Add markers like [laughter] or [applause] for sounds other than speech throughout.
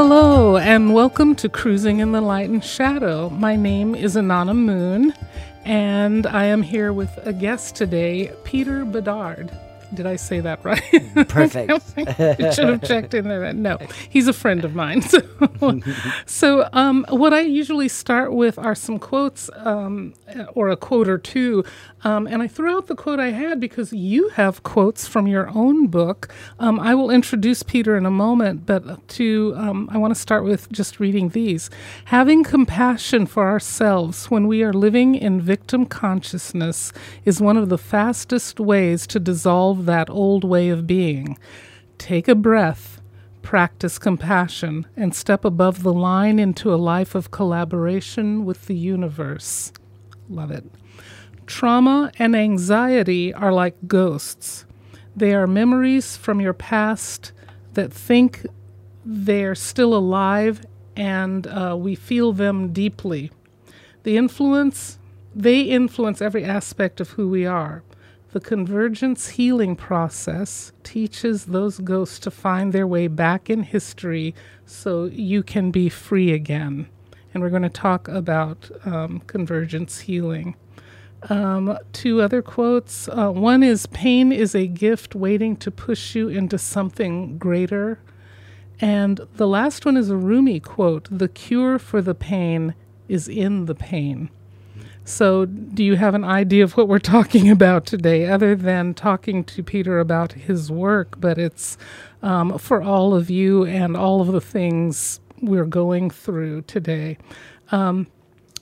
Hello, and welcome to Cruising in the Light and Shadow. My name is Anana Moon, and I am here with a guest today, Peter Bedard. Did I say that right? [laughs] Perfect. I should have checked in there. No, he's a friend of mine. [laughs] So, so um, what I usually start with are some quotes um, or a quote or two. Um, and I threw out the quote I had because you have quotes from your own book. Um, I will introduce Peter in a moment, but to um, I want to start with just reading these. Having compassion for ourselves when we are living in victim consciousness is one of the fastest ways to dissolve that old way of being. Take a breath, practice compassion, and step above the line into a life of collaboration with the universe. Love it. Trauma and anxiety are like ghosts. They are memories from your past that think they're still alive and uh, we feel them deeply. The influence, they influence every aspect of who we are. The convergence healing process teaches those ghosts to find their way back in history so you can be free again. And we're going to talk about um, convergence healing. Um, two other quotes. Uh, one is Pain is a gift waiting to push you into something greater. And the last one is a Rumi quote The cure for the pain is in the pain. So, do you have an idea of what we're talking [laughs] about today, other than talking to Peter about his work? But it's um, for all of you and all of the things we're going through today. Um,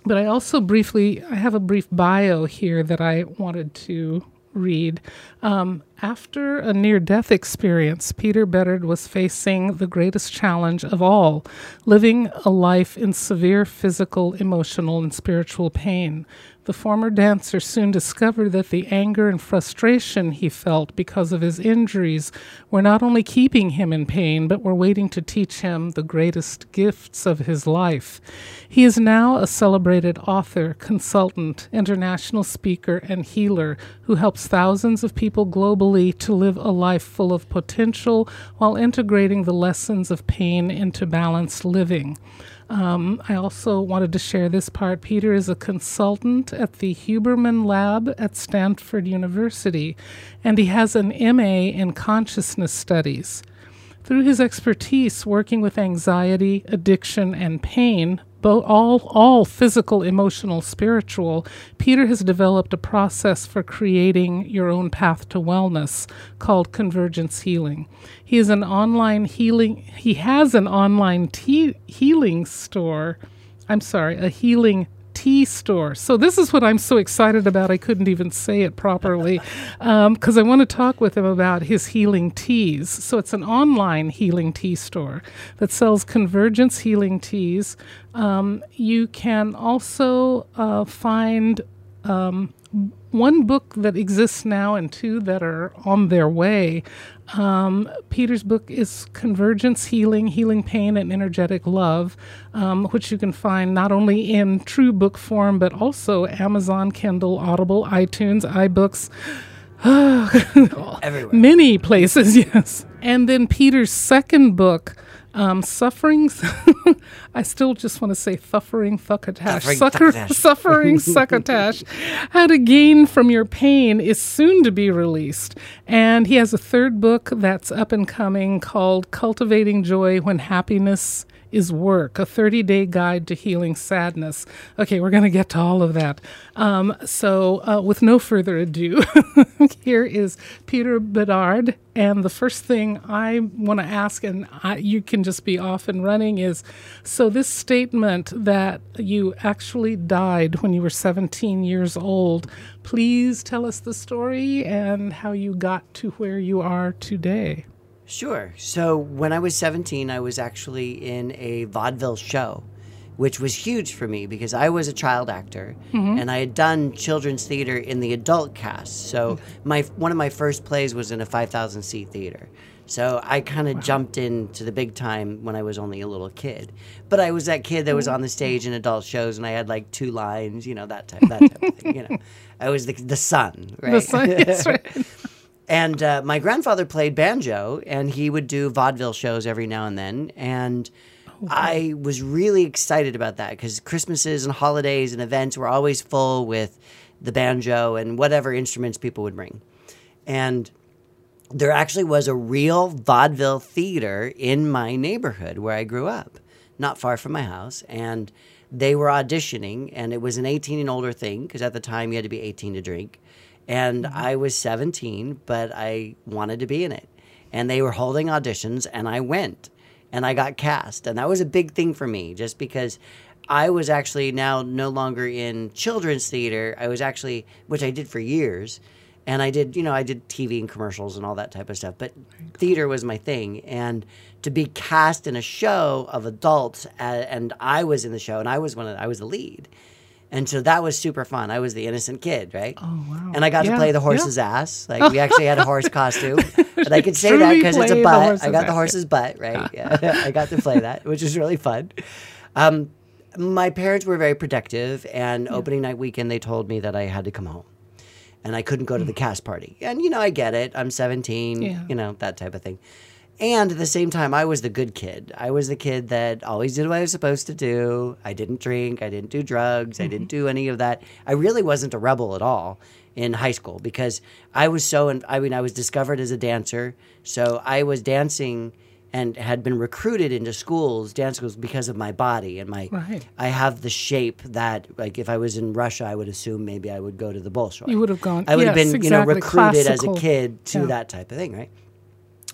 but I also briefly, I have a brief bio here that I wanted to read. Um, after a near death experience, Peter Bedard was facing the greatest challenge of all living a life in severe physical, emotional, and spiritual pain. The former dancer soon discovered that the anger and frustration he felt because of his injuries were not only keeping him in pain, but were waiting to teach him the greatest gifts of his life. He is now a celebrated author, consultant, international speaker, and healer who helps thousands of people globally to live a life full of potential while integrating the lessons of pain into balanced living. Um, I also wanted to share this part. Peter is a consultant at the Huberman Lab at Stanford University, and he has an MA in consciousness studies. Through his expertise working with anxiety, addiction, and pain, both all, all physical, emotional, spiritual, Peter has developed a process for creating your own path to wellness called convergence healing. He is an online healing. He has an online healing store. I'm sorry, a healing tea store. So this is what I'm so excited about. I couldn't even say it properly because [laughs] um, I want to talk with him about his healing teas. So it's an online healing tea store that sells convergence healing teas. Um, you can also uh, find um, one book that exists now and two that are on their way. Um, Peter's book is Convergence Healing, Healing Pain, and Energetic Love, um, which you can find not only in true book form, but also Amazon, Kindle, Audible, iTunes, iBooks. [sighs] Everywhere. Many places, [laughs] yes. And then Peter's second book, um, sufferings. [laughs] I still just want to say suffering succotash. Sucker, [laughs] suffering succotash. How to gain from your pain is soon to be released. And he has a third book that's up and coming called Cultivating Joy When Happiness is work, a 30 day guide to healing sadness. Okay, we're going to get to all of that. Um, so, uh, with no further ado, [laughs] here is Peter Bedard. And the first thing I want to ask, and I, you can just be off and running, is so this statement that you actually died when you were 17 years old, please tell us the story and how you got to where you are today. Sure. So when I was 17, I was actually in a vaudeville show, which was huge for me because I was a child actor mm-hmm. and I had done children's theater in the adult cast. So hmm. my one of my first plays was in a 5,000 seat theater. So I kind of jumped into the big time when I was only a little kid. But I was that kid that was mm-hmm. on the stage in adult shows and I had like two lines, you know, that type that type of thing, you know. [laughs] I was the the son, right? The son, yes, right. [laughs] And uh, my grandfather played banjo, and he would do vaudeville shows every now and then. And I was really excited about that because Christmases and holidays and events were always full with the banjo and whatever instruments people would bring. And there actually was a real vaudeville theater in my neighborhood where I grew up, not far from my house. And they were auditioning, and it was an 18 and older thing because at the time you had to be 18 to drink. And mm-hmm. I was 17, but I wanted to be in it. And they were holding auditions, and I went and I got cast. And that was a big thing for me just because I was actually now no longer in children's theater. I was actually, which I did for years. And I did, you know, I did TV and commercials and all that type of stuff. But theater was my thing. And to be cast in a show of adults, and I was in the show, and I was one of, I was the lead. And so that was super fun. I was the innocent kid, right? Oh, wow. And I got Yeah, to play the yeah. horse's ass. Like we actually had a horse costume, [laughs] but I could say that because it's a butt. I got the ass. horse's butt, right? [laughs] Yeah, [laughs] I got to play that, which was really fun. Um, my parents were very protective, and opening night weekend, they told me that I had to come home, and I couldn't go to the cast party. And you know, I get it. I'm 17, Yeah. you know that type of thing. And at the same time, I was the good kid. I was the kid that always did what I was supposed to do. I didn't drink. I didn't do drugs. I didn't mm-hmm. do any of that. I really wasn't a rebel at all in high school because I was so, in, I mean, I was discovered as a dancer. So I was dancing and had been recruited into schools, dance schools, because of my body and my. Right. I have the shape that, like, if I was in Russia, I would assume maybe I would go to the Bolshoi. You would have gone- I would have yes, been, you know, exactly, recruited as a kid to Yeah. that type of thing, right?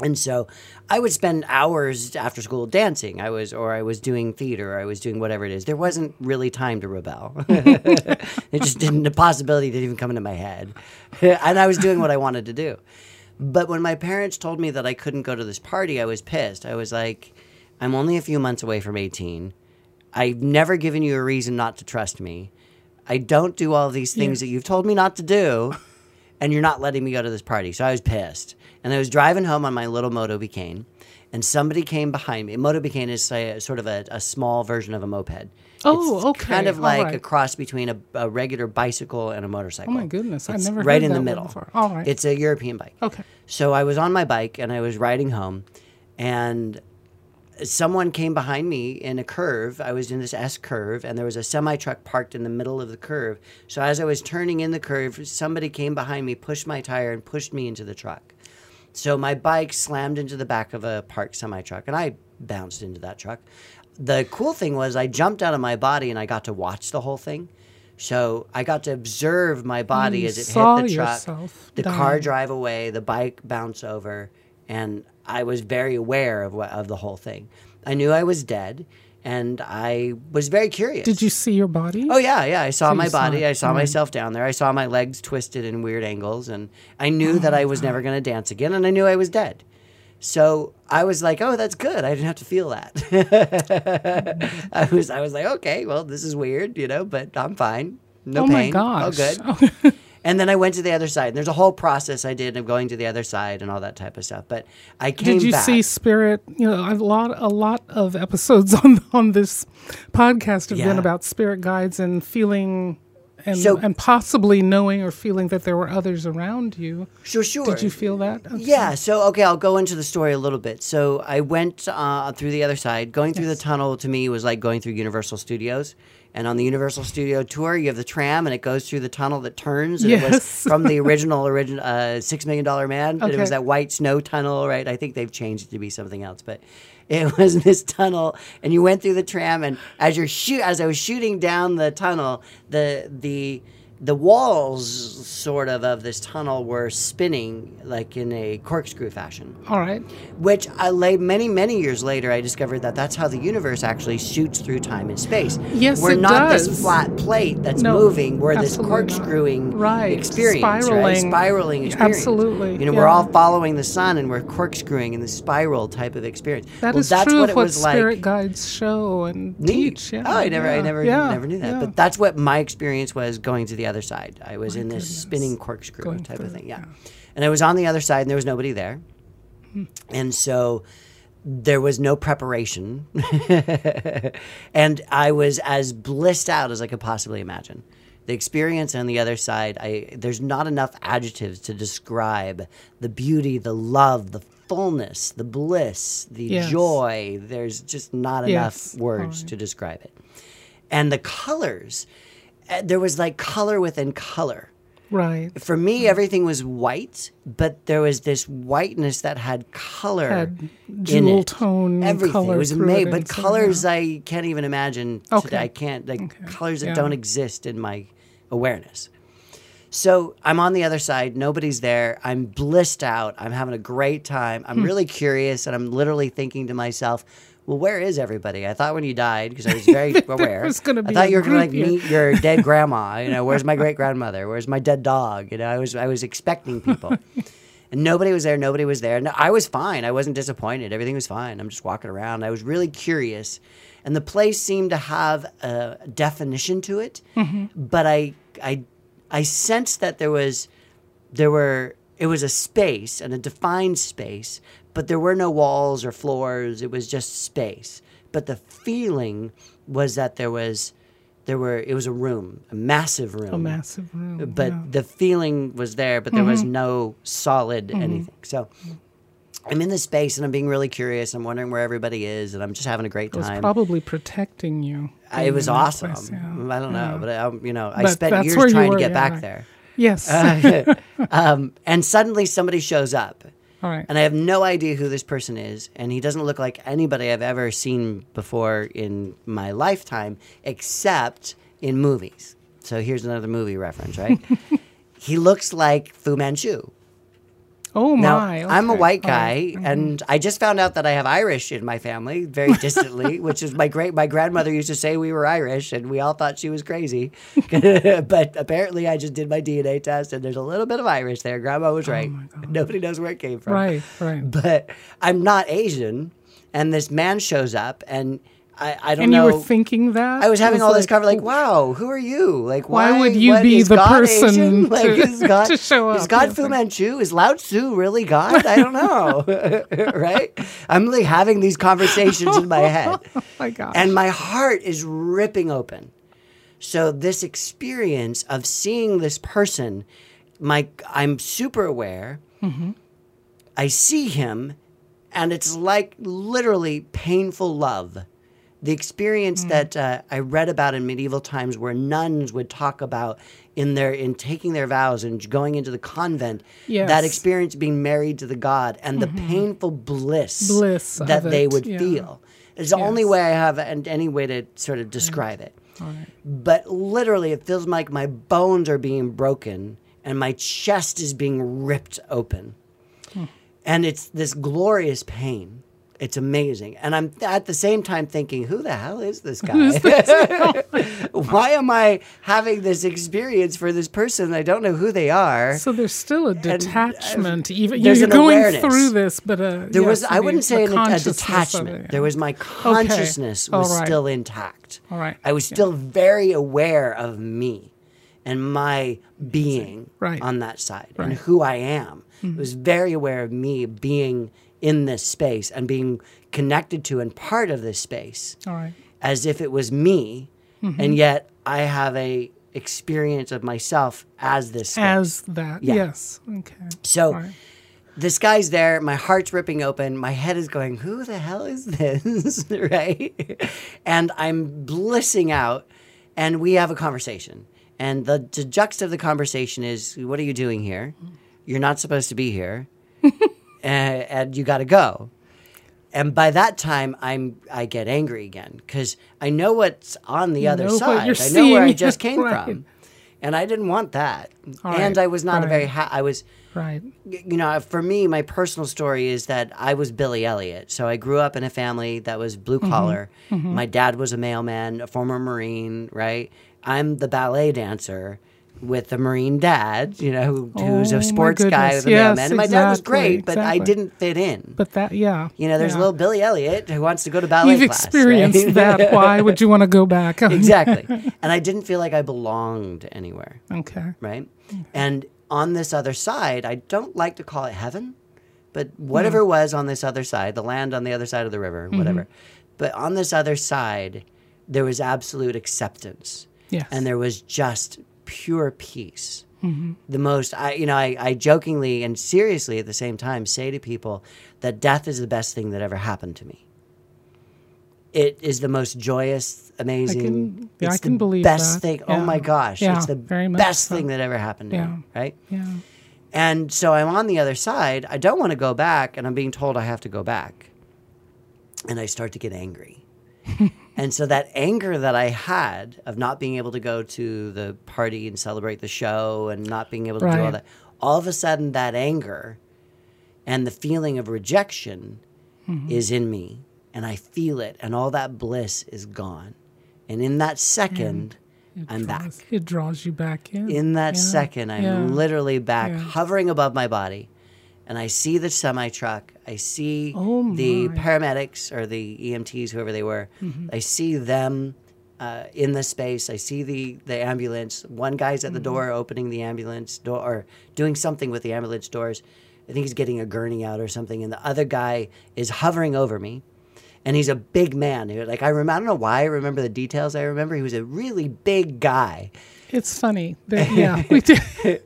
And so I would spend hours after school dancing. I was, or I was doing theater, or I was doing whatever it is. There wasn't really time to rebel. [laughs] it just didn't, the possibility didn't even come into my head. [laughs] and I was doing what I wanted to do. But when my parents told me that I couldn't go to this party, I was pissed. I was like, I'm only a few months away from 18. I've never given you a reason not to trust me. I don't do all these things that you've told me not to do and you're not letting me go to this party. So I was pissed. And I was driving home on my little Motobécane, and somebody came behind me. A Motobécane is a, sort of a, a small version of a moped. Oh, it's okay. Kind of like right. a cross between a, a regular bicycle and a motorcycle. Oh my goodness, I've never right heard in the middle. before. All right. It's a European bike. Okay. So I was on my bike and I was riding home, and someone came behind me in a curve. I was in this S curve, and there was a semi truck parked in the middle of the curve. So as I was turning in the curve, somebody came behind me, pushed my tire, and pushed me into the truck. So my bike slammed into the back of a parked semi truck, and I bounced into that truck. The cool thing was, I jumped out of my body and I got to watch the whole thing. So I got to observe my body You as it hit the truck, the car drive away, the bike bounce over, and I was very aware of what, of the whole thing. I knew I was dead, and I was very curious. Did you see your body? Oh yeah, yeah. I saw So my you saw body. I saw All right. myself down there. I saw my legs twisted in weird angles, and I knew Oh that I was oh, never going to dance again, and I knew I was dead. So I was like, "Oh, that's good. I didn't have to feel that." [laughs] I was, I was like, "Okay, well, this is weird, you know, but I'm fine. No pain. oh my gosh. Oh, good." [laughs] And then I went to the other side. And there's a whole process I did of going to the other side and all that type of stuff. But I came Did you back. see Spirit? You know, a lot, a lot of episodes [laughs] on on this podcast have Yeah. been about spirit guides and feeling, and So- and possibly knowing or feeling that there were others around you. Sure, sure. Did you feel that? Okay. Yeah. So okay, I'll go into the story a little bit. So I went uh, through the other side. Going through the tunnel to me was like going through Universal Studios. And on the Universal Studio tour, you have the tram, and it goes through the tunnel that turns. And it was from the original, original uh, Six Million Dollar Man. and It was that white snow tunnel, right? I think they've changed it to be something else, but it [laughs] was this tunnel, and you went through the tram. And as you're shoot, as I was shooting down the tunnel, the the the walls, sort of, of this tunnel were spinning like in a corkscrew fashion. All right. Which I lay many, many years later, I discovered that that's how the universe actually shoots through time and space. Yes, we're it not does. this flat plate that's No, moving. We're this not. corkscrewing Right, experience, right? spiraling. Spiraling experience. Absolutely, You know, we're all following the sun and we're corkscrewing in the spiral type of experience. That well, is that's true what of it what was spirit like. guides show and Neat. teach. Yeah. oh, I never, I never, yeah, never knew that. yeah. But that's what my experience was going to the other side. I was in this goodness. spinning corkscrew Going type of thing. Yeah. yeah. and I was on the other side, and there was nobody there, Hmm. and so there was no preparation, [laughs] and I was as blissed out as I could possibly imagine. the experience on the other side, I there's not enough adjectives to describe the beauty, the love, the fullness, the bliss, the Yes. joy. There's just not Yes. enough words to describe it. And the colors, there was like color within color Right. for me everything was white but there was this whiteness that had color Had in jewel it. tone everything color was made but colors i can't even imagine today. I can't like colors that yeah. don't exist in my awareness so i'm on the other side nobody's there i'm blissed out i'm having a great time Hmm. i'm really curious and i'm literally thinking to myself well, where is everybody? I thought when you died, because I was [laughs] very aware. was gonna I thought you were going to like meet your dead grandma. You know, where's my great grandmother? Where's my dead dog? You know, I was I was expecting people, [laughs] and nobody was there. Nobody was there. No, I was fine. I wasn't disappointed. Everything was fine. I'm just walking around. I was really curious, and the place seemed to have a definition to it. Mm-hmm. But I I I sensed that there was there were it was a space and a defined space but there were no walls or floors it was just space but the feeling was that there was there were it was a room a massive room A massive room. but yeah. the feeling was there but there was mm-hmm. no solid mm-hmm. anything so i'm in this space and i'm being really curious i'm wondering where everybody is and i'm just having a great it was time probably protecting you. I- it was awesome place, yeah. i don't know Yeah. but I, you know i But spent years trying to get back there Yes. [laughs] um, and suddenly somebody shows up All right. and I have no idea who this person is, and he doesn't look like anybody I've ever seen before in my lifetime, except in movies. So here's another movie reference, right? [laughs] he looks like Fu Manchu. Oh Now, my. I'm a white guy, right. Mm-hmm. and I just found out that I have Irish in my family, very distantly, [laughs] which is my great. My grandmother used to say we were Irish, and we all thought she was crazy. [laughs] [laughs] but apparently, I just did my DNA test, and there's a little bit of Irish there. Grandma was right. Nobody knows where it came from. Oh Right, right. But I'm not Asian, and this man shows up, and I, I don't know. And you were thinking that? I was having It all this like, cover, like, wow, who are you? Like, Why why, would you what- be is the God person Asian? [laughs] to- Like, is God, to show Is up? God Yes, Fu Manchu? Is Lao Tzu really God? I don't know, [laughs] [laughs] right? I'm like having these conversations in my head, Oh my gosh. and my heart is ripping open. So this experience of seeing this person, my I'm super aware. Mm-hmm. I see him, and it's like literally painful love. The experience that uh, I read about in medieval times, where nuns would talk about in their in taking their vows and going into the convent, Yes. that experience being married to the god and the painful bliss, Bliss that they would yeah. feel. It's the only way I have and any way to sort of describe it. All right. But literally, it feels like my bones are being broken and my chest is being ripped open. Hmm. And it's this glorious pain. It's amazing. And I'm at the same time thinking, who the hell is this [laughs] guy? Why am I having this experience for this person? I don't know who they are. So there's still a detachment. even there's you're going awareness. through this, but uh, There was I wouldn't say an, a detachment. it, There was my consciousness All was right. still intact. All right. I was still very aware of me and my being Right. on that side and Right. Mm-hmm. who I am. I was very aware of me being in this space and being connected to and part of this space All right. as if it was me Mm-hmm. and yet I have a experience of myself as this space. As that. Yeah. Yes. Okay. So right. this guy's there. My heart's ripping open. My head is going, who the hell is this? [laughs] right? And I'm blissing out. And we have a conversation. And the, the juxt of the conversation is, what are you doing here? You're not supposed to be here. [laughs] and, and you got to go. And by that time, I'm I get angry again because I know what's on the other know side. you're I know where I just came [laughs] Right. from, and I didn't want that. All and right. I was not a very ha- I was Right. you know, for me, my personal story is that I was Billy Elliot. So I grew up in a family that was blue Mm-hmm. collar. My dad was a mailman, a former Marine, right? I'm the ballet dancer with a Marine dad, you know, who, who's Oh, a sports guy with a Yes, mailman. And my dad was great, but I didn't fit in. But that, yeah. You know, there's yeah. a little Billy Elliot who wants to go to ballet You've class. experienced right? that. [laughs] Why would you want to go back? [laughs] exactly. And I didn't feel like I belonged anywhere okay. right? And on this other side, I don't like to call it heaven, but whatever Mm-hmm. was on this other side, the land on the other side of the river, whatever. But on this other side, there was absolute acceptance. Yes. And there was just pure peace. Mm-hmm. The most, I, you know, I, I jokingly and seriously at the same time say to people that death is the best thing that ever happened to me. It is the most joyous, amazing. yeah, I it's can the believe best that. thing. Oh my gosh, Yeah, it's the best so. thing that ever happened to Yeah. me. Right. Yeah. And so I'm on the other side. I don't want to go back, and I'm being told I have to go back. And I start to get angry. [laughs] and so that anger that I had of not being able to go to the party and celebrate the show and not being able to do all Right. that, all of a sudden that anger and the feeling of rejection mm-hmm. is in me. And I feel it, and all that bliss is gone. And in that second, I'm back. It draws you back in. In that Yeah, second, I'm yeah. literally back, Yeah. hovering above my body, and I see the semi truck. I see Oh, the. Mm-hmm. paramedics or the EMTs, whoever they were. I see them uh, in the space. I see the the ambulance. One guy's at the Mm-hmm. door opening the ambulance door or doing something with the ambulance doors. I think he's getting a gurney out or something, and the other guy is hovering over me. And he's a big man. Like I remember, I don't know why I remember the details. I remember he was a really big guy It's funny. That, [laughs] yeah, we did.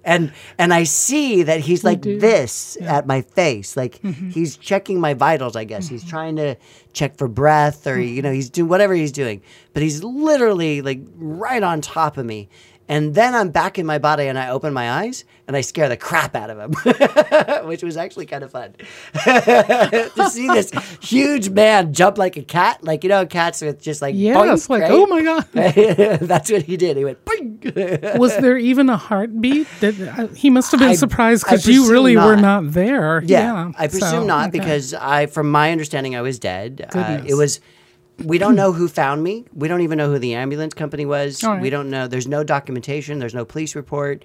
and and I see that he's like do. this at my face, like mm-hmm. he's checking my vitals. I guess he's mm-hmm. trying to check for breath, or you mm-hmm. know, he's doing whatever he's doing. But he's literally like right on top of me. And then I'm back in my body, and I open my eyes, and I scare the crap out of him, [laughs] which was actually kind of fun [laughs] to see this huge man jump like a cat, like you know, cats with just like Yes, boink, like right? oh my god. [laughs] That's what he did. He went. Was there even a heartbeat? That uh, he must have been I- surprised because you really were not. not there. Yeah, I so, presume not okay. because I, from my understanding, I was dead. Uh, it was. We don't know who found me. We don't even know who the ambulance company was. Right. We don't know. There's no documentation. There's no police report.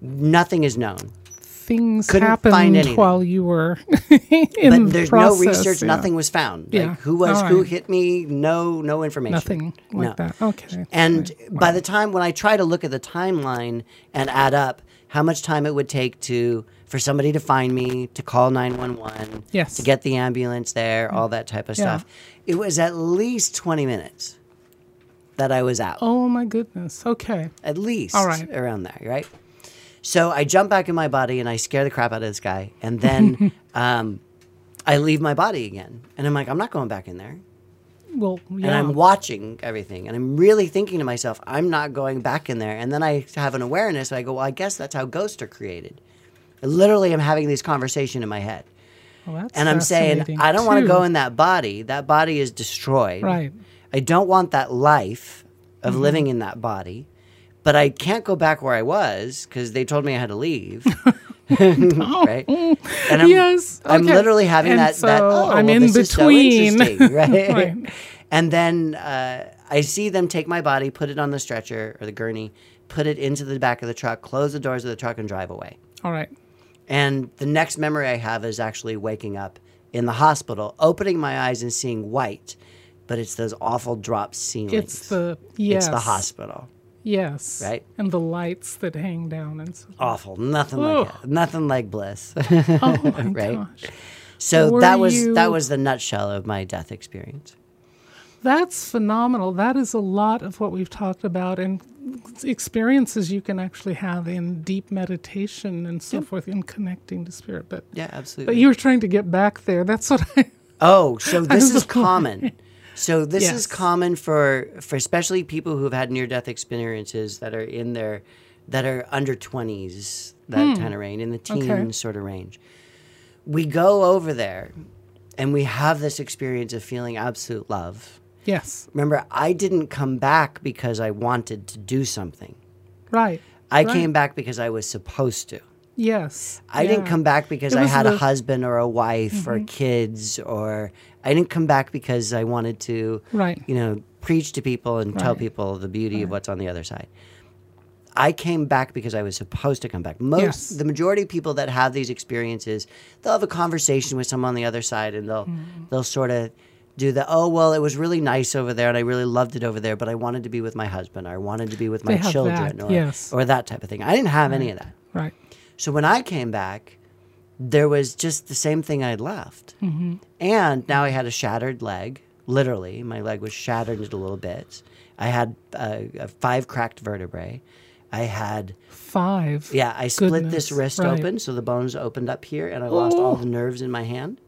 Nothing is known. things couldn't happened find anything. while you were [laughs] in But the there's process. no research. yeah. Nothing was found. Yeah. Like who was All who right. hit me? No, no information. Nothing like No. that. Okay. And Right. by the time when I try to look at the timeline and add up how much time it would take to for somebody to find me, to call 911, Yes. to get the ambulance there, all that type of Yeah. stuff, it was at least 20 minutes that I was out. Oh my goodness. Okay. At least All right. around there, right? So I jump back in my body and I scare the crap out of this guy. And then [laughs] um, I leave my body again. And I'm like, I'm not going back in there. Well, yeah. and I'm watching everything, and I'm really thinking to myself, I'm not going back in there. And then I have an awareness. I go, well, I guess that's how ghosts are created. I literally, am having this conversation in my head, Well, that's and I'm saying, I don't want to go in that body. That body is destroyed. Right. Mm-hmm. I don't want that life of living in that body, but I can't go back where I was because they told me I had to leave. [laughs] [laughs] right? And I'm, Yes, I'm okay. literally having And that. that so oh, I'm well, in so between. interesting," [laughs] right? Right. And then uh, I see them take my body, put it on the stretcher or the gurney, put it into the back of the truck, close the doors of the truck, and drive away. All right. And the next memory I have is actually waking up in the hospital, opening my eyes and seeing white, but it's those awful drop ceilings. It's the yes. It's the hospital. Yes. Right? And the lights that hang down and so. Awful. Nothing like. Nothing like bliss. [laughs] Oh my Right? gosh. so Were that was you- that was the nutshell of my death experience. That's phenomenal. That is a lot of what we've talked about and experiences you can actually have in deep meditation and so forth in connecting to spirit. But Yeah, absolutely. but you were trying to get back there. That's what I Oh, so [laughs] this is common. So this Yes. is common for for especially people who've had near death experiences that are in their that are under twenties, that kind of range, in the teen Hmm. Okay. sort of range. We go over there and we have this experience of feeling absolute love. Yes. Remember, I didn't come back because I wanted to do something. Right. I Right. came back because I was supposed to. Yes. I didn't come back because I had a the- Mm-hmm. husband or a wife or kids or I didn't come back because I wanted to Right. you know preach to people and tell people the beauty of what's on the other side. I came back because I was supposed to come back. Most Yes. the majority of people that have these experiences, they'll have a conversation with someone on the other side and they'll Mm-hmm. they'll sort of do the oh well it was really nice over there and I really loved it over there but I wanted to be with my husband or I wanted to be with my children that, or yes. or that type of thing. I didn't have any of that. Right. So when I came back, there was just the same thing I'd left. Mm-hmm. And now I had a shattered leg. Literally, my leg was shattered into little bits. I had uh, five cracked vertebrae. I had Five. yeah, I split this wrist right. open, so the bones opened up here, and I lost all the nerves in my hand.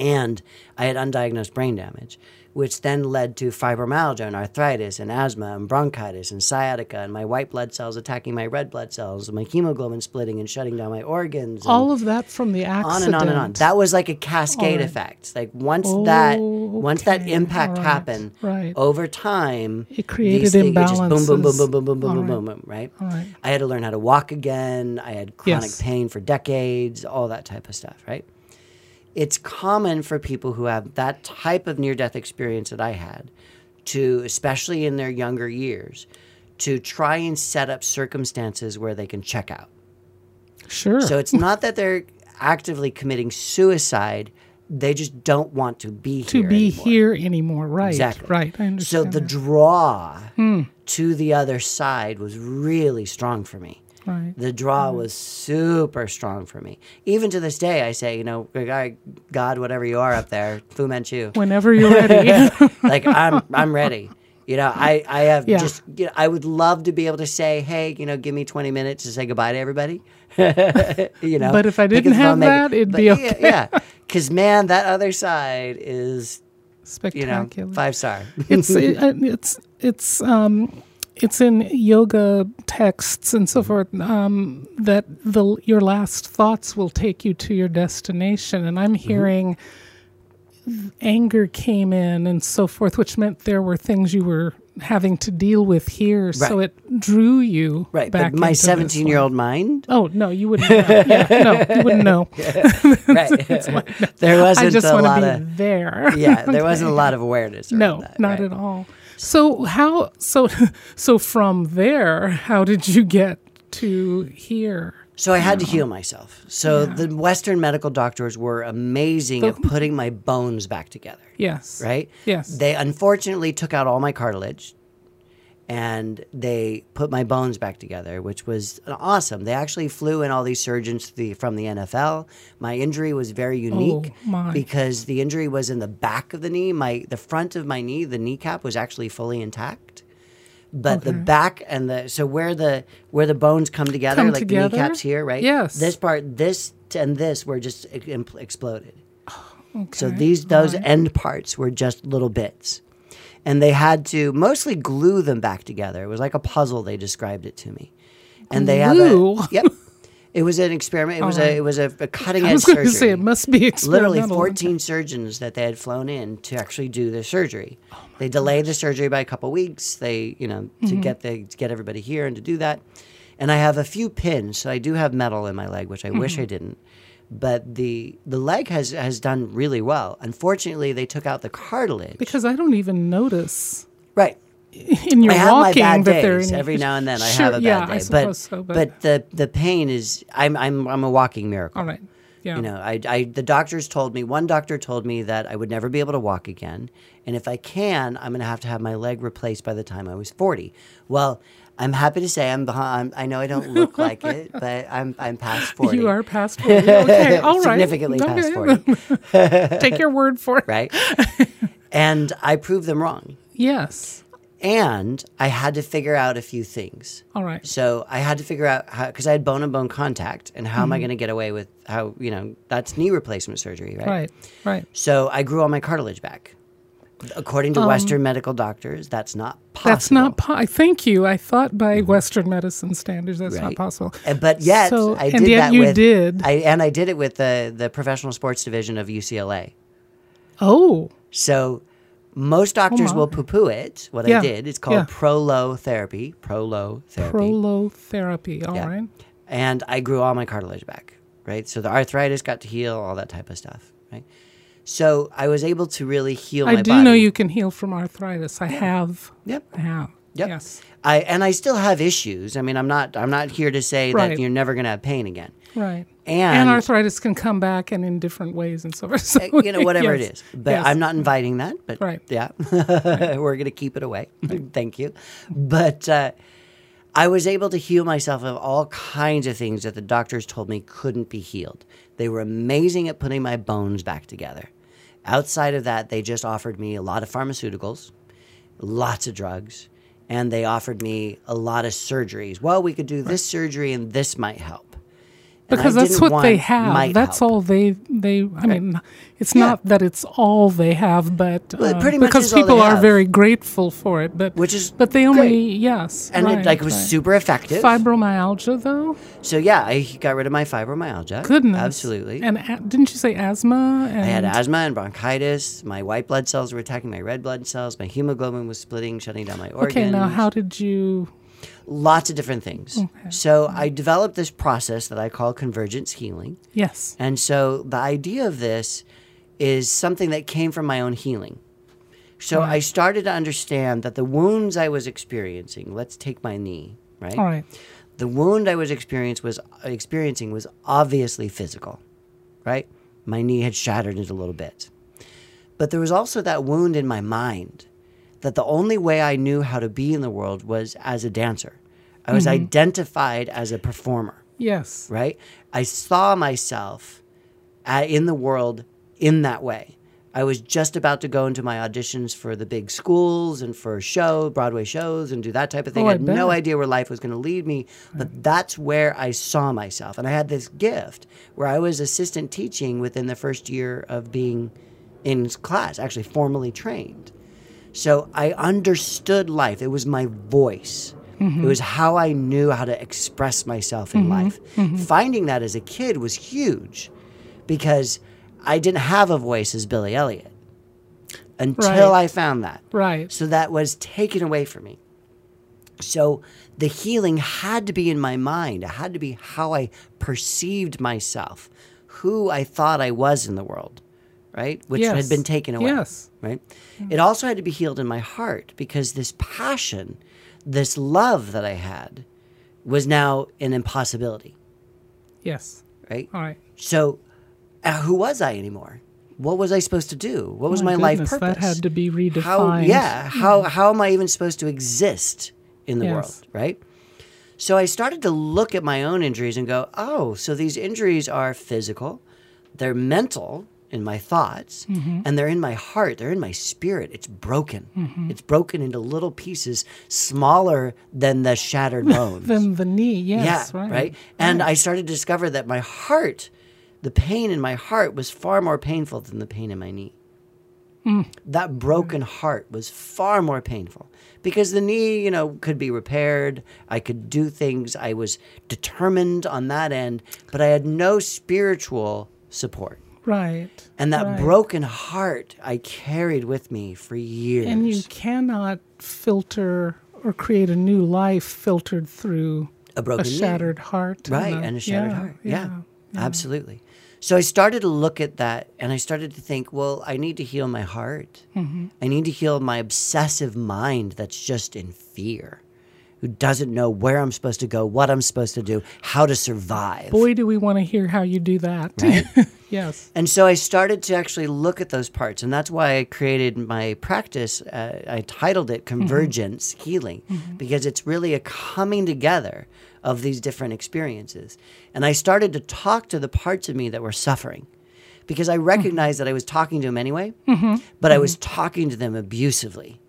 And I had undiagnosed brain damage, which then led to fibromyalgia and arthritis and asthma and bronchitis and sciatica and my white blood cells attacking my red blood cells, and my hemoglobin splitting and shutting down my organs. and All of that from the accident. on and on and on. That was like a cascade right. effect. Like once that Oh, once that impact right. happened, Right. over time, It created these it just boom, boom, boom, boom, boom, boom, boom, boom, boom, boom, right? All right. I had to learn how to walk again. I had chronic Yes. pain for decades, all that type of stuff, right? It's common for people who have that type of near death experience that I had to, especially in their younger years, to try and set up circumstances where they can check out. Sure. So it's not that they're actively committing suicide, they just don't want to be here. to here. be anymore. here anymore. Right. Exactly. Right. I understand. So the that. draw Hmm. to the other side was really strong for me. Right. The draw was super strong for me. Even to this day, I say, you know, "God- whatever you are up there, Fu Manchu, Whenever you're ready. [laughs] like I'm, I'm ready. You know, I, I have Yeah. just, you know, I would love to be able to say, hey, you know, give me 20 minutes to say goodbye to everybody. [laughs] you know, But if I didn't have that, it'd be okay. Yeah, because man, that other side is, you know, Spectacular. five star. it's [laughs] it, it's it's um it's in yoga texts and so forth um, that the your last thoughts will take you to your destination and i'm hearing anger came in and so forth which meant there were things you were having to deal with here so it drew you Right, back but my into this 17 year one. old mind, oh no you wouldn't know. yeah no you wouldn't know [laughs] right? [laughs] there wasn't i just a want lot to of, be there yeah, there [laughs] wasn't a lot of awareness. No, that, not right? at all. So how so [laughs] so from there, how did you get to here? So I had to heal myself. So the Western medical doctors were amazing at putting my bones back together. Yes. Right? Yes. They unfortunately took out all my cartilage and they put my bones back together, which was awesome. They actually flew in all these surgeons the, from the NFL. My injury was very oh unique Oh, because the injury was in the back of the knee. My the front of my knee, the kneecap was actually fully intact. But the back and the so where the where the bones come together, Come like together? the kneecaps here, right? Yes. This part, this and this were just e- em- exploded. Oh, so these those right. end parts were just little bits. And they had to mostly glue them back together. It was like a puzzle they described it to me. And they have a Yep. It was an experiment. It was right. a it was a, a cutting I edge was surgery. to say it must be Literally 14 surgeons that they had flown in to actually do the surgery. Oh they delayed the surgery by a couple weeks. They, you know, to Mm-hmm. get the to get everybody here and to do that. And I have a few pins, so I do have metal in my leg, which I wish Mm-hmm. I didn't. But the the leg has has done really well. Unfortunately, they took out the cartilage. because I don't even notice right. in your I have my walking bad days every now and then. I have a bad yeah, day, I but so, but, but the the pain is I'm I'm I'm a walking miracle. all right. Yeah. You know, I, I the doctors told me one doctor told me that I would never be able to walk again, and if I can, I'm going to have to have my leg replaced by the time I was 40. Well, I'm happy to say I'm behind. I know I don't look [laughs] like it, but I'm I'm past 40. you are past 40. Okay. [laughs] All right. significantly past Okay. 40, [laughs] Take your word for it. right? and I proved them wrong, Yes. and I had to figure out a few things. All right. So I had to figure out how because I had bone and bone contact, and how am Mm-hmm. I going to get away with how you know that's knee replacement surgery, right? Right. Right. So I grew all my cartilage back. According to Western medical doctors, that's not possible. Um, That's not. Po- I thank you. I thought by Western medicine standards, that's not Mm-hmm. Possible. Uh, But yet, So- I and did yet that you with, did. I, and I did it with the the professional sports division of UCLA. Oh. So most doctors my. will poo-poo it. What Yeah. I did, it's called Yeah. prolotherapy. Prolotherapy. Prolotherapy. All right. Yeah. and I grew all my cartilage back, right? So the arthritis got to heal, all that type of stuff, right? So I was able to really heal my body. I do body. know you can heal from arthritis. I have. Yep. I have. Yep. Yes. I and I still have issues. I mean, I'm not I'm not here to say Right. that you're never going to have pain again. Right. And- and, arthritis can come back and in different ways and so forth. So, Uh, you know, whatever [laughs] yes. it is. But Yes. I'm not inviting that. But Right. yeah, [laughs] we're going to keep it away. [laughs] Thank you. But uh, I was able to heal myself of all kinds of things that the doctors told me couldn't be healed. They were amazing at putting my bones back together. Outside of that, they just offered me a lot of pharmaceuticals, lots of drugs, and they offered me a lot of surgeries. Well, we could do this surgery and this might help. And I because that's what they have. That's help. all they they. I mean, it's Yeah. not that it's all they have, but Well, uh, pretty much because is all they people are very grateful for it. But Which is but they only great. yes, And right, it like was right. super effective. fibromyalgia though. So yeah, I got rid of my fibromyalgia. Goodness, Absolutely. And a- didn't you say asthma? And I had asthma and bronchitis. My white blood cells were attacking my red blood cells. My hemoglobin was splitting, shutting down my organs. Okay, now how did you? Lots of different things. So I developed this process that I call convergence healing. Yes. And so the idea of this is something that came from my own healing. So I started to understand that the wounds I was experiencing, let's take my knee, right? All right. The wound I was experience was experiencing was obviously physical, right? My knee had shattered into little bits. But there was also that wound in my mind that the only way I knew how to be in the world was as a dancer. I was mm-hmm. identified as a performer Yes. right? I saw myself in the world in that way. I was just about to go into my auditions for the big schools and for show, Broadway shows, and do that type of thing. Oh, I I had no idea where life was going to lead me, but that's where I saw myself. And I had this gift where I was assistant teaching within the first year of being in class, actually formally trained. So I understood life. It was my voice. Mm-hmm. It was how I knew how to express myself in mm-hmm. life. Mm-hmm. Finding that as a kid was huge because I didn't have a voice as Billy Elliot until Right. I found that. Right. So that was taken away from me. So the healing had to be in my mind. It had to be how I perceived myself, who I thought I was in the world, right? Which Yes. had been taken away. Yes. Right? It also had to be healed in my heart because this passion, this love that I had was now an impossibility, Yes. right? All right. So uh, who was I anymore? What was I supposed to do? What was My my, life purpose? that had to be how redefined. yeah how how am i even supposed to exist in the Yes. world right so i started to look at my own injuries and go oh so these injuries are physical they're mental in my thoughts Mm-hmm. and they're in my heart they're in my spirit it's broken Mm-hmm. it's broken into little pieces smaller than the shattered [laughs] bones than the knee. Yes. yeah, right. And I started to discover that my heart, the pain in my heart, was far more painful than the pain in my knee. That broken heart was far more painful because the knee, you know, could be repaired. I could do things. I was determined on that end, but I had no spiritual support. Right. And that right. broken heart I carried with me for years. And you cannot filter or create a new life filtered through A broken knee. shattered heart. right and a shattered yeah, heart yeah, absolutely so i started to look at that and i started to think well i need to heal my heart Mm-hmm. i need to heal my obsessive mind that's just in fear who doesn't know where i'm supposed to go what i'm supposed to do how to survive Boy, do we want to hear how you do that. [laughs] yes. and so I started to actually look at those parts. And that's why I created my practice. Uh, I titled it mm-hmm. Convergence Healing, mm-hmm. because it's really a coming together of these different experiences. And I started to talk to the parts of me that were suffering because I mm-hmm. recognized that I was talking to them anyway, but I was talking to them abusively.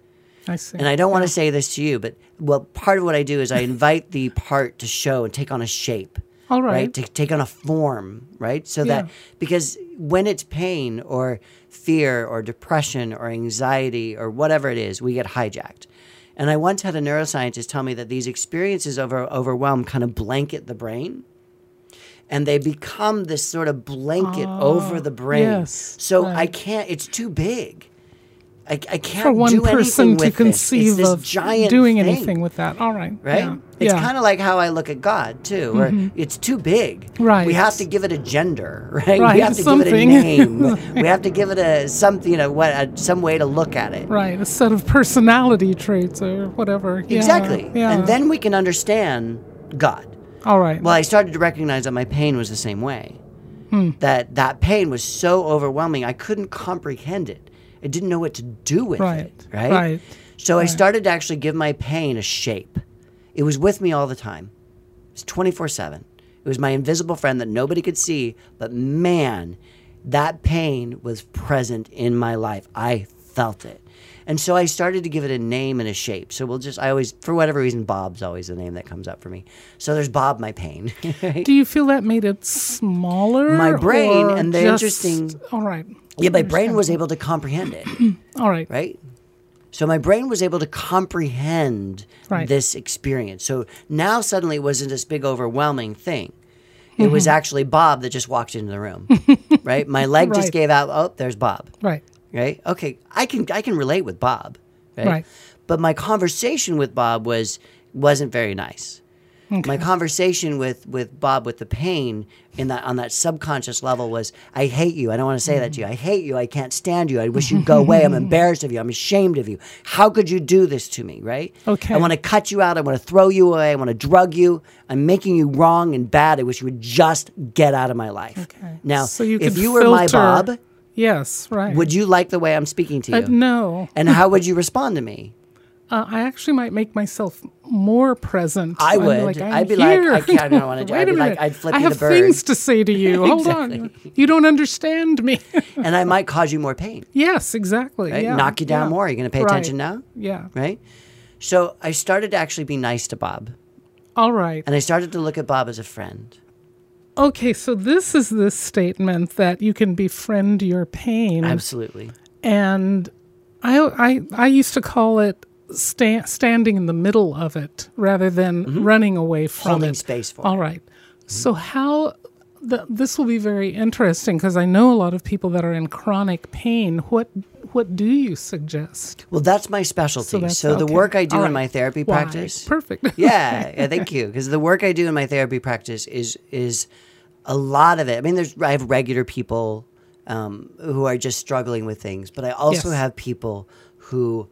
I see. And I don't want to say this to you, but well, part of what I do is I invite the part to show and take on a shape. All right. To take on a form, right? So Yeah. that because when it's pain or fear or depression or anxiety or whatever it is, we get hijacked. And I once had a neuroscientist tell me that these experiences over overwhelm kind of blanket the brain. And they become this sort of blanket over the brain. Ah, yes, so I can't, it's too big. I, I can't For one do person anything to conceive of giant doing thing, anything with that. All right. right? Yeah. It's yeah. kind of like how I look at God too, where it's too big. Right. We have to give it a gender, right? [laughs] Right, We have to something. give it a name. [laughs] we have to give it a something, you know, what a, some way to look at it. right. A set of personality traits or whatever. Yeah, Exactly. Yeah. And then we can understand God. All right. Well, I started to recognize that my pain was the same way. Hmm. That that pain was so overwhelming, I couldn't comprehend it. I didn't know what to do with Right, it. Right. right, So I started to actually give my pain a shape. It was with me all the time. It was twenty four seven. It was my invisible friend that nobody could see, but man, that pain was present in my life. I felt it. And so I started to give it a name and a shape. So we'll just, I always, for whatever reason, Bob's always the name that comes up for me. So there's Bob, my pain. [laughs] Do you feel that made it smaller? My brain, and the just- interesting- All right. Yeah, my brain was able to comprehend it, [clears throat] All right. right? So my brain was able to comprehend Right. this experience. So now suddenly it wasn't this big overwhelming thing. It was mm-hmm. actually Bob that just walked into the room, [laughs] right? My leg just gave out. Oh, there's Bob. Right. right? Okay, I can I can relate with Bob, right? Right. But my conversation with Bob was wasn't very nice. My conversation with with Bob with the pain in that on that subconscious level was I hate you. I don't want to say that to you. I hate you. I can't stand you. I wish you'd go away. I'm [laughs] embarrassed of you. I'm ashamed of you. How could you do this to me, right? Okay. I want to cut you out. I want to throw you away. I want to drug you. I'm making you wrong and bad. I wish you would just get out of my life. Okay. Now, so you if you were my filter- Bob, Yes. Right. would you like the way I'm speaking to you? Uh, no. And how would you respond to me? Uh, I actually might make myself more present. I be like, I'd be like, here. I can't- I don't wanna [laughs] do- Wait I'd be like. I'd flip I you the have bird. things to say to you. [laughs] Hold on. You don't understand me. [laughs] And I might cause you more pain. yes, exactly. Right? Yeah. Knock you down yeah. more. Are you going to pay Right. attention now? Yeah. Right? So I started to actually be nice to Bob. All right. And I started to look at Bob as a friend. Okay, so this is this statement that you can befriend your pain, Absolutely. and I I I used to call it sta- standing in the middle of it rather than running away from Mm-hmm. Holding it. space for All right. So how the, this will be very interesting because I know a lot of people that are in chronic pain. What what do you suggest? Well, that's my specialty. So, that's- the work I do All in my therapy Why? practice. Perfect. [laughs] yeah, yeah, [laughs] thank you. Because the work I do in my therapy practice is is a lot of it. I mean, there's I have regular people um, who are just struggling with things, but I also Yes. have people who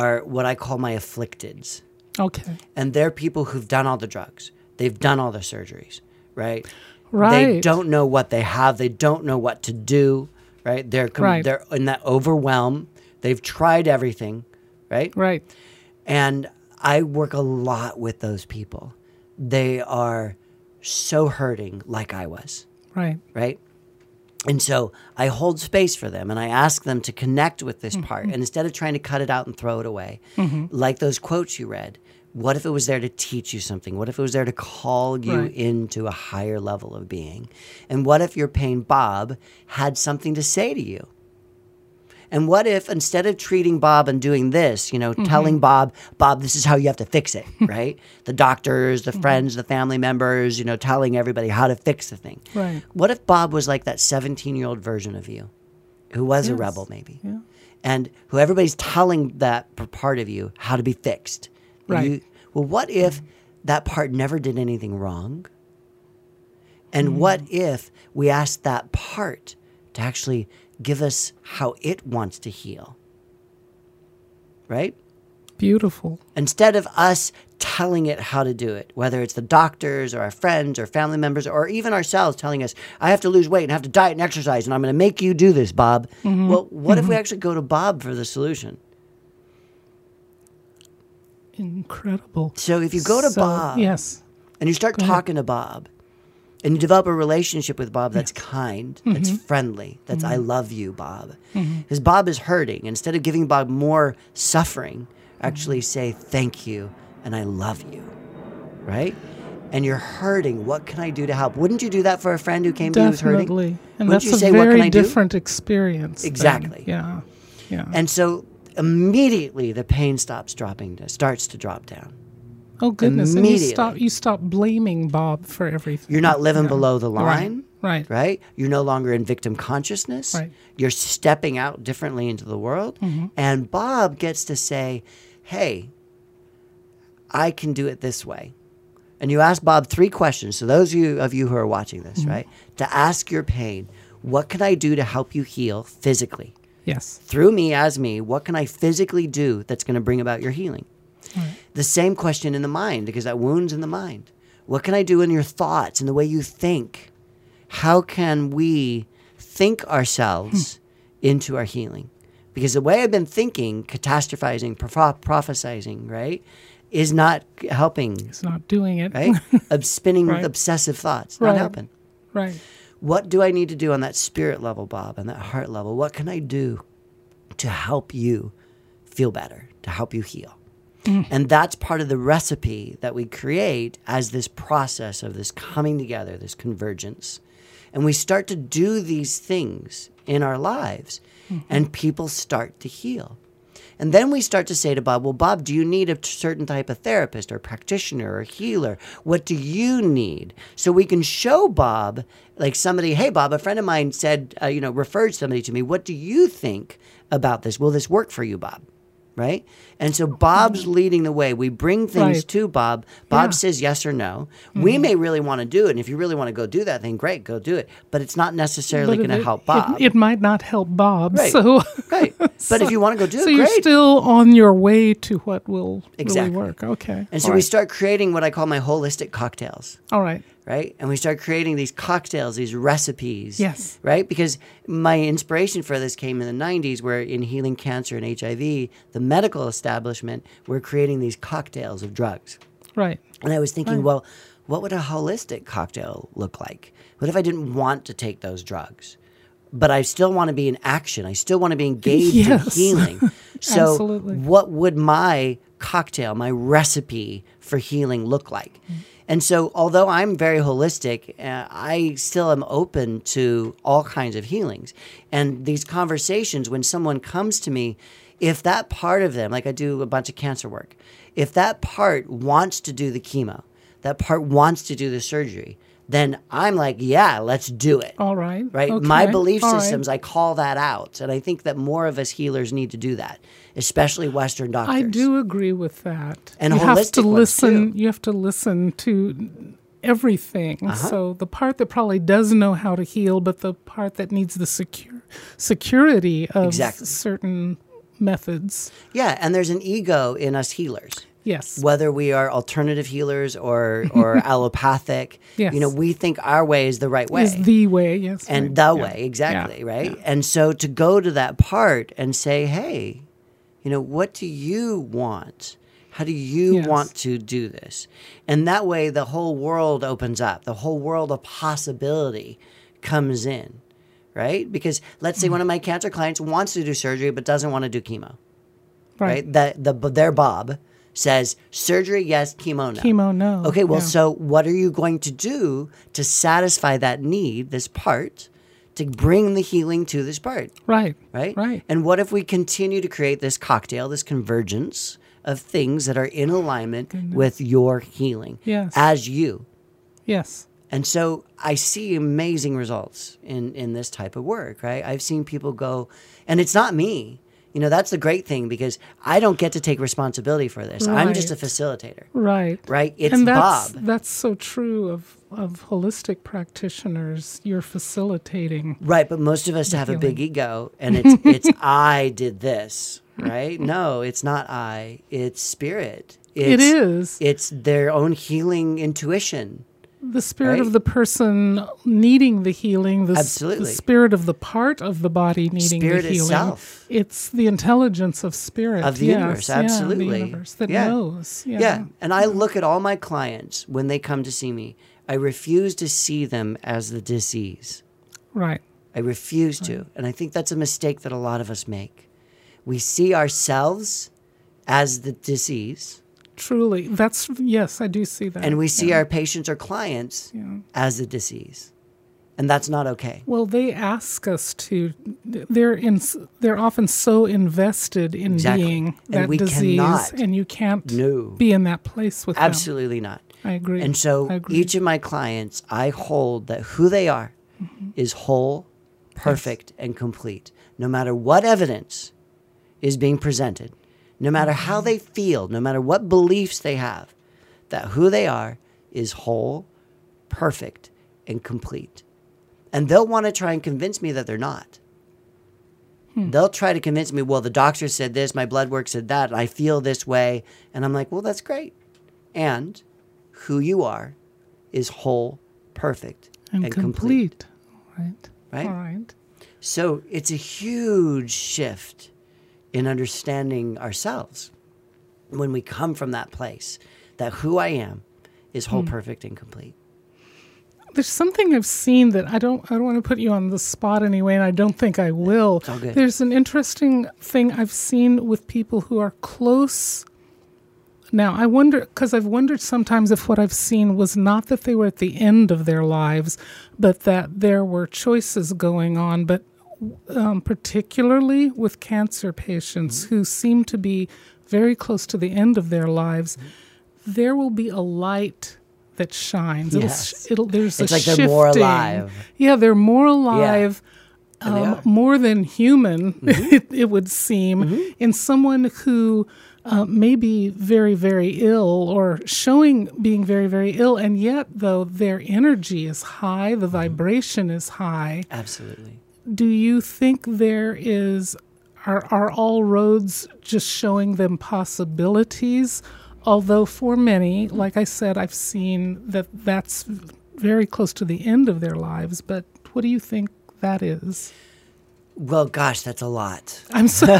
are what I call my afflicteds, okay. and they're people who've done all the drugs, they've done all the surgeries, right? Right. They don't know what they have. They don't know what to do. Right? They're com- Right. they're in that overwhelm. They've tried everything. Right? Right. And I work a lot with those people. They are so hurting, like I was, Right. right? And so I hold space for them and I ask them to connect with this mm-hmm. part. And instead of trying to cut it out and throw it away, mm-hmm. like those quotes you read, what if it was there to teach you something? What if it was there to call you Right. into a higher level of being? And what if your pain Bob had something to say to you? And what if instead of treating Bob and doing this, you know, Mm-hmm. telling Bob, Bob, this is how you have to fix it, [laughs] right? the doctors, Mm-hmm. the friends, the family members, you know, telling everybody how to fix the thing. Right. What if Bob was like that 17 year old version of you who was a rebel, maybe? Yeah. And who everybody's telling that part of you how to be fixed. Right. you- well, what if that part never did anything wrong? And Mm. what if we asked that part to actually give us how it wants to heal? Right? Beautiful. Instead of us telling it how to do it, whether it's the doctors or our friends or family members or even ourselves telling us, I have to lose weight and have to diet and exercise and I'm going to make you do this, Bob. Mm-hmm. Well, what if we actually go to Bob for the solution? Incredible. So if you go to So, Bob Yes. and you start talking to Bob and you develop a relationship with Bob that's kind, mm-hmm. that's Mm-hmm. friendly, that's I mm-hmm. love you, Bob. Mm-hmm. Because Bob is hurting. Instead of giving Bob more suffering, actually say thank you and I love you. Right? And you're hurting. What can I do to help? Wouldn't you do that for a friend who came to you who's hurting? And Wouldn't that's a say, "What can very I do?" different experience. Exactly. Yeah. Yeah. And so immediately the pain stops dropping, starts to drop down. Oh goodness. And you stop you stop blaming Bob for everything. You're not living below the Right. line. Right. right? You're no longer in victim consciousness. Right. You're stepping out differently into the world. Mm-hmm. And Bob gets to say, hey, I can do it this way. And you ask Bob three questions. So, those of you, of you who are watching this, Mm-hmm. right, to ask your pain, what can I do to help you heal physically? Yes. Through me, as me, what can I physically do that's going to bring about your healing? The same question in the mind, because that wound's in the mind. What can I do in your thoughts and the way you think? How can we think ourselves hmm. into our healing? Because the way I've been thinking, catastrophizing, proph- prophesizing, right, is not helping, It's not doing it. right? [laughs] Of spinning Right. obsessive thoughts, not Right. helping. right. What do I need to do on that spirit level, Bob, on that heart level? What can I do to help you feel better, to help you heal. And that's part of the recipe that we create as this process of this coming together, this convergence. And we start to do these things in our lives, and people start to heal. And then we start to say to Bob, Well, Bob, do you need a certain type of therapist or practitioner or healer? What do you need? So we can show Bob, like somebody, hey, Bob, a friend of mine said, uh, you know, referred somebody to me. What do you think about this? Will this work for you, Bob? Right? And so Bob's mm-hmm. leading the way. We bring things Right. to Bob. Bob Yeah. says yes or no. We mm-hmm. may really want to do it. And if you really want to go do that, then great, go do it. But it's not necessarily going to help Bob. It, might not help Bob. Right. So, right. [laughs] But if you want to go do so it, so you're great. still on your way to what will Exactly. really work. Okay. and so All we right. start creating what I call my holistic cocktails. All right. Right? And we start creating these cocktails, these recipes. Yes. Right? Because my inspiration for this came in the 90s, where in healing cancer and HIV, the medical establishment were creating these cocktails of drugs. Right. And I was thinking, well, what would a holistic cocktail look like? What if I didn't want to take those drugs? But I still want to be in action. I still want to be engaged Yes. in healing. [laughs] So, Absolutely. what would my cocktail, my recipe for healing look like? Mm. And so, although I'm very holistic, uh, I still am open to all kinds of healings. And these conversations, when someone comes to me, if that part of them, like I do a bunch of cancer work, if that part wants to do the chemo, that part wants to do the surgery, then I'm like, yeah, let's do it. All right. Right? My belief All right. systems, I call that out. And I think that more of us healers need to do that, especially Western doctors. I do agree with that. And you have to listen. too. You have to listen to everything. Uh-huh. So the part that probably does know how to heal, but the part that needs the secure security of Exactly. certain methods. Yeah, and there's an ego in us healers. Yes. Whether we are alternative healers or or [laughs] allopathic, Yes. you know, we think our way is the right way. Is the way? Yes. and right. the Yeah. way exactly Yeah. right and so to go to that part and say hey you know what do you want how do you Yes. want to do this and that way the whole world opens up the whole world of possibility comes in right because let's say Mm-hmm. one of my cancer clients wants to do surgery but doesn't want to do chemo Right. right, that the their bob says surgery yes chemo no Chemo, no. Okay, well, so what are you going to do to satisfy that need, this part, to bring the healing to this part, Right. right? Right. And what if we continue to create this cocktail, this convergence of things that are in alignment with your healing Yes. as you? Yes. And so I see amazing results in, in this type of work, right? I've seen people go, and it's not me. You know, that's the great thing because I don't get to take responsibility for this. I'm just a facilitator, Right. right? It's and that's, Bob. That's so true of, of holistic practitioners. You're facilitating. Right, but most of us have a big ego [laughs] and it's it's I did this, right? No, it's not I. It's spirit. It's, it is It's their own healing intuition. The spirit right? of the person needing the healing. The, s- Absolutely. the spirit of the part of the body needing Spirit the healing. itself. It's the intelligence of spirit Of the yes, universe, yeah, the universe that Yeah. knows. Yeah. Yeah. And I look at all my clients when they come to see me. I refuse to see them as the disease. Right. I refuse to. And I think that's a mistake that a lot of us make. We see ourselves as the disease, Truly. That's yes, I do see that. and we see yeah. our patients or clients Yeah. as a disease. And that's not okay. Well, they ask us to. They're in. They're often so invested in Exactly. being that disease, cannot. and you can't No. be in that place with them. Absolutely not. I agree. And so agree. each of my clients, I hold that who they are Mm-hmm. is whole, perfect, and complete. No matter what evidence is being presented, no matter Mm-hmm. how they feel, no matter what beliefs they have, that who they are is whole, perfect, and complete. And they'll want to try and convince me that they're not. Hmm. They'll try to convince me, well, the doctor said this, my blood work said that, and I feel this way. And I'm like, well, that's great. And who you are is whole, perfect, and, and, complete. complete. Right. Right? All right. So it's a huge shift in understanding ourselves when we come from that place that who I am is whole, hmm. perfect, and complete. There's something I've seen that I don't I don't want to put you on the spot anyway, and I don't think I will. all good. There's an interesting thing I've seen with people who are close. Now I wonder because I've wondered sometimes if what I've seen was not that they were at the end of their lives, but that there were choices going on. But um, particularly with cancer patients who seem to be very close to the end of their lives, there will be a light that shines. Yes. It'll, it'll, there's It's a like they're more alive. Yeah, they're more alive. They Um. Mm-hmm. more than human, [laughs] it, it would seem, in someone who uh, may be very, very ill or showing being very, very ill, and yet, though, their energy is high, Mm-hmm. the vibration is high. Absolutely. Do you think there is, are, are all roads just showing them possibilities? Although, for many, like I said, I've seen that that's very close to the end of their lives, but what do you think that is? Well, gosh, that's a lot. I'm so [laughs]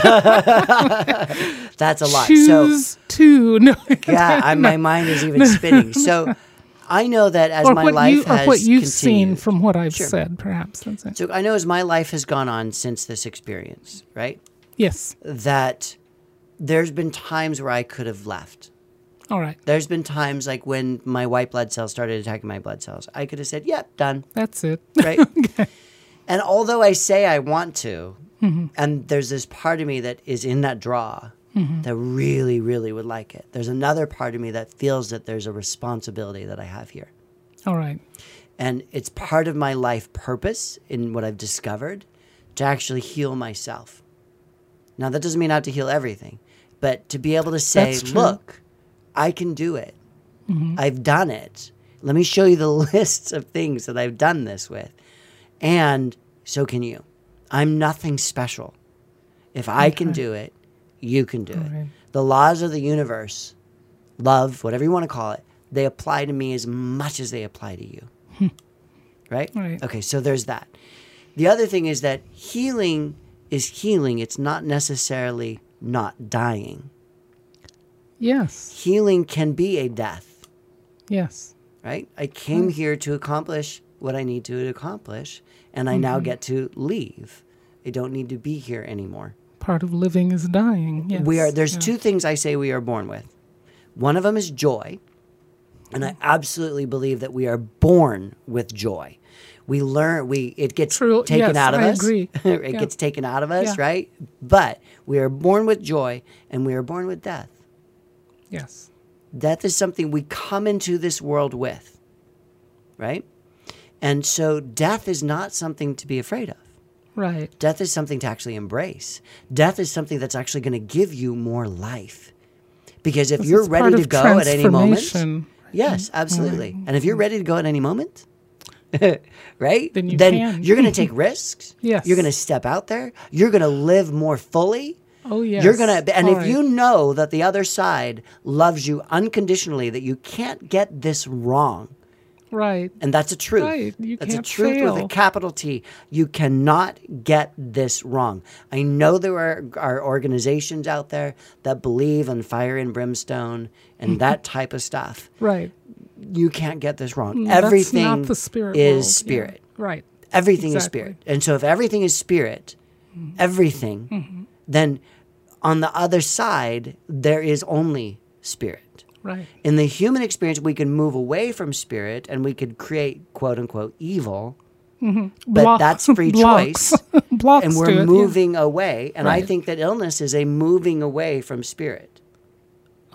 That's a lot. So choose to [laughs] no, yeah, I, my mind is even spinning. So [laughs] I know that as or my what life you or has what you've seen continued- from what I've Sure. said, perhaps. That's it. So I know as my life has gone on since this experience, right? Yes. That there's been times where I could have left. All right. There's been times like when my white blood cells started attacking my blood cells. I could have said, "Yep, done." That's it. Right? [laughs] And although I say I want to, Mm-hmm. and there's this part of me that is in that draw Mm-hmm. that really, really would like it. There's another part of me that feels that there's a responsibility that I have here. All right. And it's part of my life purpose in what I've discovered to actually heal myself. Now, that doesn't mean I have to heal everything, but to be able to say, look, I can do it. I've done it. Let me show you the [laughs] lists of things that I've done this with. And so can you. I'm nothing special. If I can do it, you can do it. The laws of the universe, love, whatever you want to call it, they apply to me as much as they apply to you. Hmm. right? Right. Okay, so there's that. The other thing is that healing is healing. It's not necessarily not dying. Yes. Healing can be a death, Yes. right? I came hmm. here to accomplish what I need to accomplish, and I now mm-hmm. get to leave. I don't need to be here anymore. Part of living is dying. Yes. We are there's Yeah. two things I say we are born with. One of them is joy, and I absolutely believe that we are born with joy. We learn we it gets True. taken Yes, out of I us. agree. [laughs] it Yeah. gets taken out of us, Yeah. right? But we are born with joy and we are born with death. Yes. Death is something we come into this world with, right? And so death is not something to be afraid of. Right. Death is something to actually embrace. Death is something that's actually going to give you more life. Because if you're ready to go at any moment, yes, absolutely. And if you're ready to go at any moment, [laughs] right? Then you can. you're going to take [laughs] risks. Yes. You're going to step out there. You're going to live more fully. Oh yes. You're going to and All if right. you know that the other side loves you unconditionally that you can't get this wrong. Right. And that's a truth. Right. You that's can't a truth with a capital T. You cannot get this wrong. I know there are, are organizations out there that believe in fire and brimstone and that [laughs] type of stuff. Right. You can't get this wrong. That's everything not the spirit is world. Yeah. spirit. Right. Everything Exactly. is spirit. And so if everything is spirit, everything, Mm-hmm. then on the other side, there is only spirit. Right. In the human experience, we can move away from spirit and we could create quote unquote evil, mm-hmm. but Block- that's free [laughs] blocks. choice. [laughs] Blocks and we're it, yeah. moving away. And I think that illness is a moving away from spirit.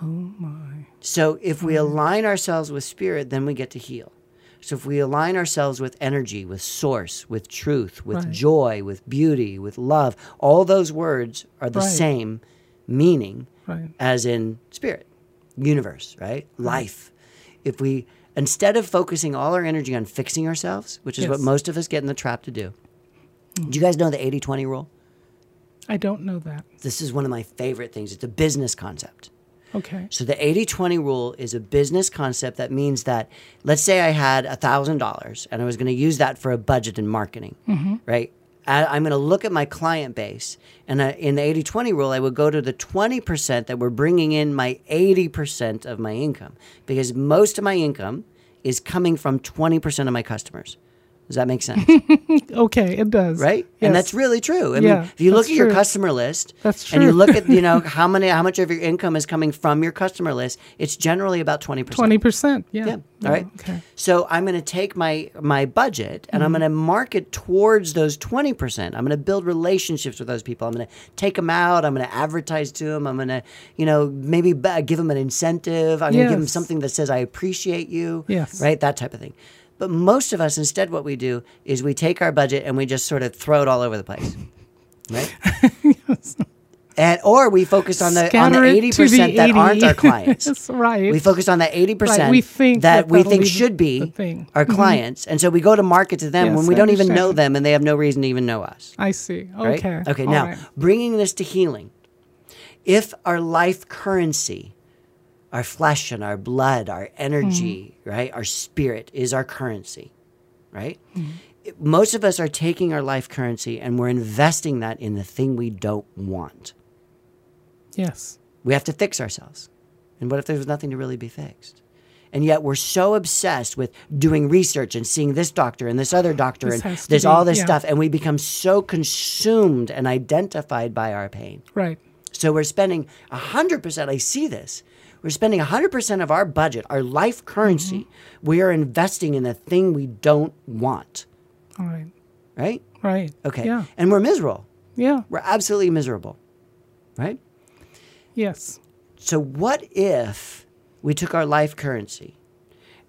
Oh my. So if we align ourselves with spirit, then we get to heal. So if we align ourselves with energy, with source, with truth, with Right. joy, with beauty, with love, all those words are the Right. same meaning Right. as in spirit, universe, right? Life. If we instead of focusing all our energy on fixing ourselves, which is what most of us get in the trap to do. Mm. Do you guys know the 80-20 rule? I don't know that. This is one of my favorite things. It's a business concept. Okay. So the 80-20 rule is a business concept that means that let's say I had $1,000 and I was going to use that for a budget in marketing, mm-hmm. right? I'm going to look at my client base and in the 80-20 rule I would go to the 20% that we're bringing in my 80% of my income because most of my income is coming from 20% of my customers. Does that make sense? [laughs] Okay, it does. right? Yes. And that's really true. I Yeah, mean, if you look at your customer list That's and you look at, you know, [laughs] how many how much of your income is coming from your customer list, it's generally about 20%. twenty percent. Yeah. Yeah. All right. Okay. So I'm going to take my my budget and I'm Mm-hmm. going to market towards those 20%. I'm going to build relationships with those people. I'm going to take them out. I'm going to advertise to them. I'm going to, you know, maybe give them an incentive. I'm going to give them something that says I appreciate you. Yes. Right? That type of thing. But most of us instead what we do is we take our budget and we just sort of throw it all over the place. Right? [laughs] And or we focus on the on the eighty percent that 80. aren't our [laughs] clients. That's right. We focus on the eighty percent Right, we think that, that we think should be our mm-hmm. clients, and so we go to market to them Yes, when we I don't even know them, and they have no reason to even know us. I see. Right? Okay. Okay. All Now, right. bringing this to healing, if our life currency, our flesh and our blood, our energy, Mm-hmm. right, our spirit is our currency, right? Mm-hmm. Most of us are taking our life currency and we're investing that in the thing we don't want. Yes. We have to fix ourselves. And what if there's nothing to really be fixed? And yet we're so obsessed with doing research and seeing this doctor and this other doctor This and there's be- all this yeah. stuff and we become so consumed and identified by our pain. Right. So we're spending 100%, I see this. We're spending 100% of our budget, our life currency, Mm-hmm. we are investing in the thing we don't want, All right. right? Right. Okay. Yeah. And we're miserable. Yeah. We're absolutely miserable, right? Yes. So what if we took our life currency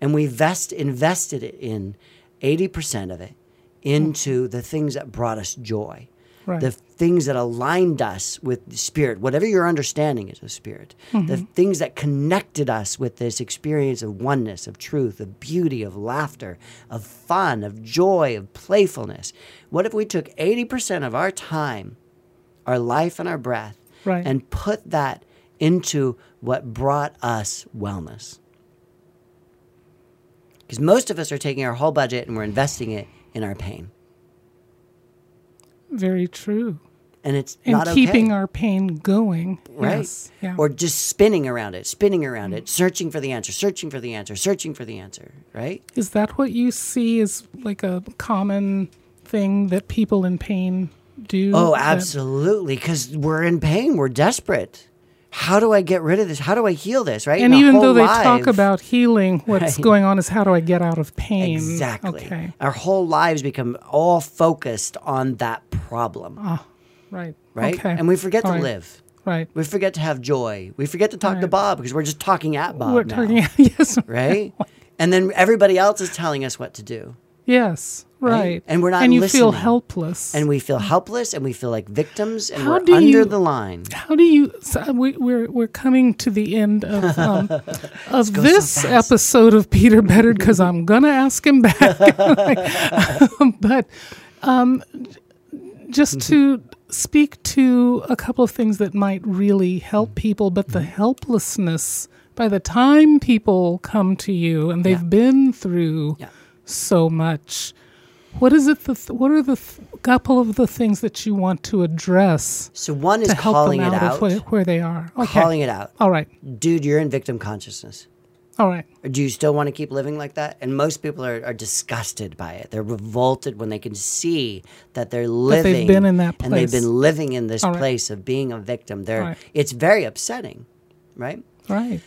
and we vest invested it in 80% of it into the things that brought us joy. Right. The things that aligned us with the spirit, whatever your understanding is of spirit, the mm-hmm. things that connected us with this experience of oneness, of truth, of beauty, of laughter, of fun, of joy, of playfulness. What if we took 80% of our time, our life, and our breath, Right. and put that into what brought us wellness. Because most of us are taking our whole budget and we're investing it in our pain. Very true. And it's And keeping okay. our pain going. right? Yes. Yeah. Or just spinning around it, spinning around it, searching for the answer, searching for the answer, searching for the answer, right? Is that what you see as like a common thing that people in pain do? Oh, absolutely. Because we're in pain, we're desperate. How do I get rid of this? How do I heal this? Right? And In a even though they life- talk about healing, what's Right. going on is how do I get out of pain? Exactly. Okay. Our whole lives become all focused on that problem, ah, Right. right? Okay. And we forget to All right. live. Right. We forget to have joy. We forget to talk to Bob because we're just talking at Bob We're now, talking. [laughs] Yes. right? [laughs] and then everybody else is telling us what to do, Yes. Right. And we're not And you feel helpless. and we feel helpless and we feel like victims and How we're do under you- the line. How do you? So we, we're we're coming to the end of [laughs] um, of go so this episode of Peter Bedard because I'm gonna ask him back. [laughs] [laughs] but um, just to speak to a couple of things that might really help people, but the helplessness by the time people come to you and they've Yeah. been through Yeah. So much. What is it? The th- what are the th- couple of the things that you want to address So one is calling them it out, out. where, where they are? Okay. Calling it out. All right. Dude, you're in victim consciousness. All right. Or do you still want to keep living like that? And most people are, are disgusted by it. They're revolted when they can see that they're living That they've been in that place. and they've been living in this right. place of being a victim. They're Right. it's very upsetting, right? Right.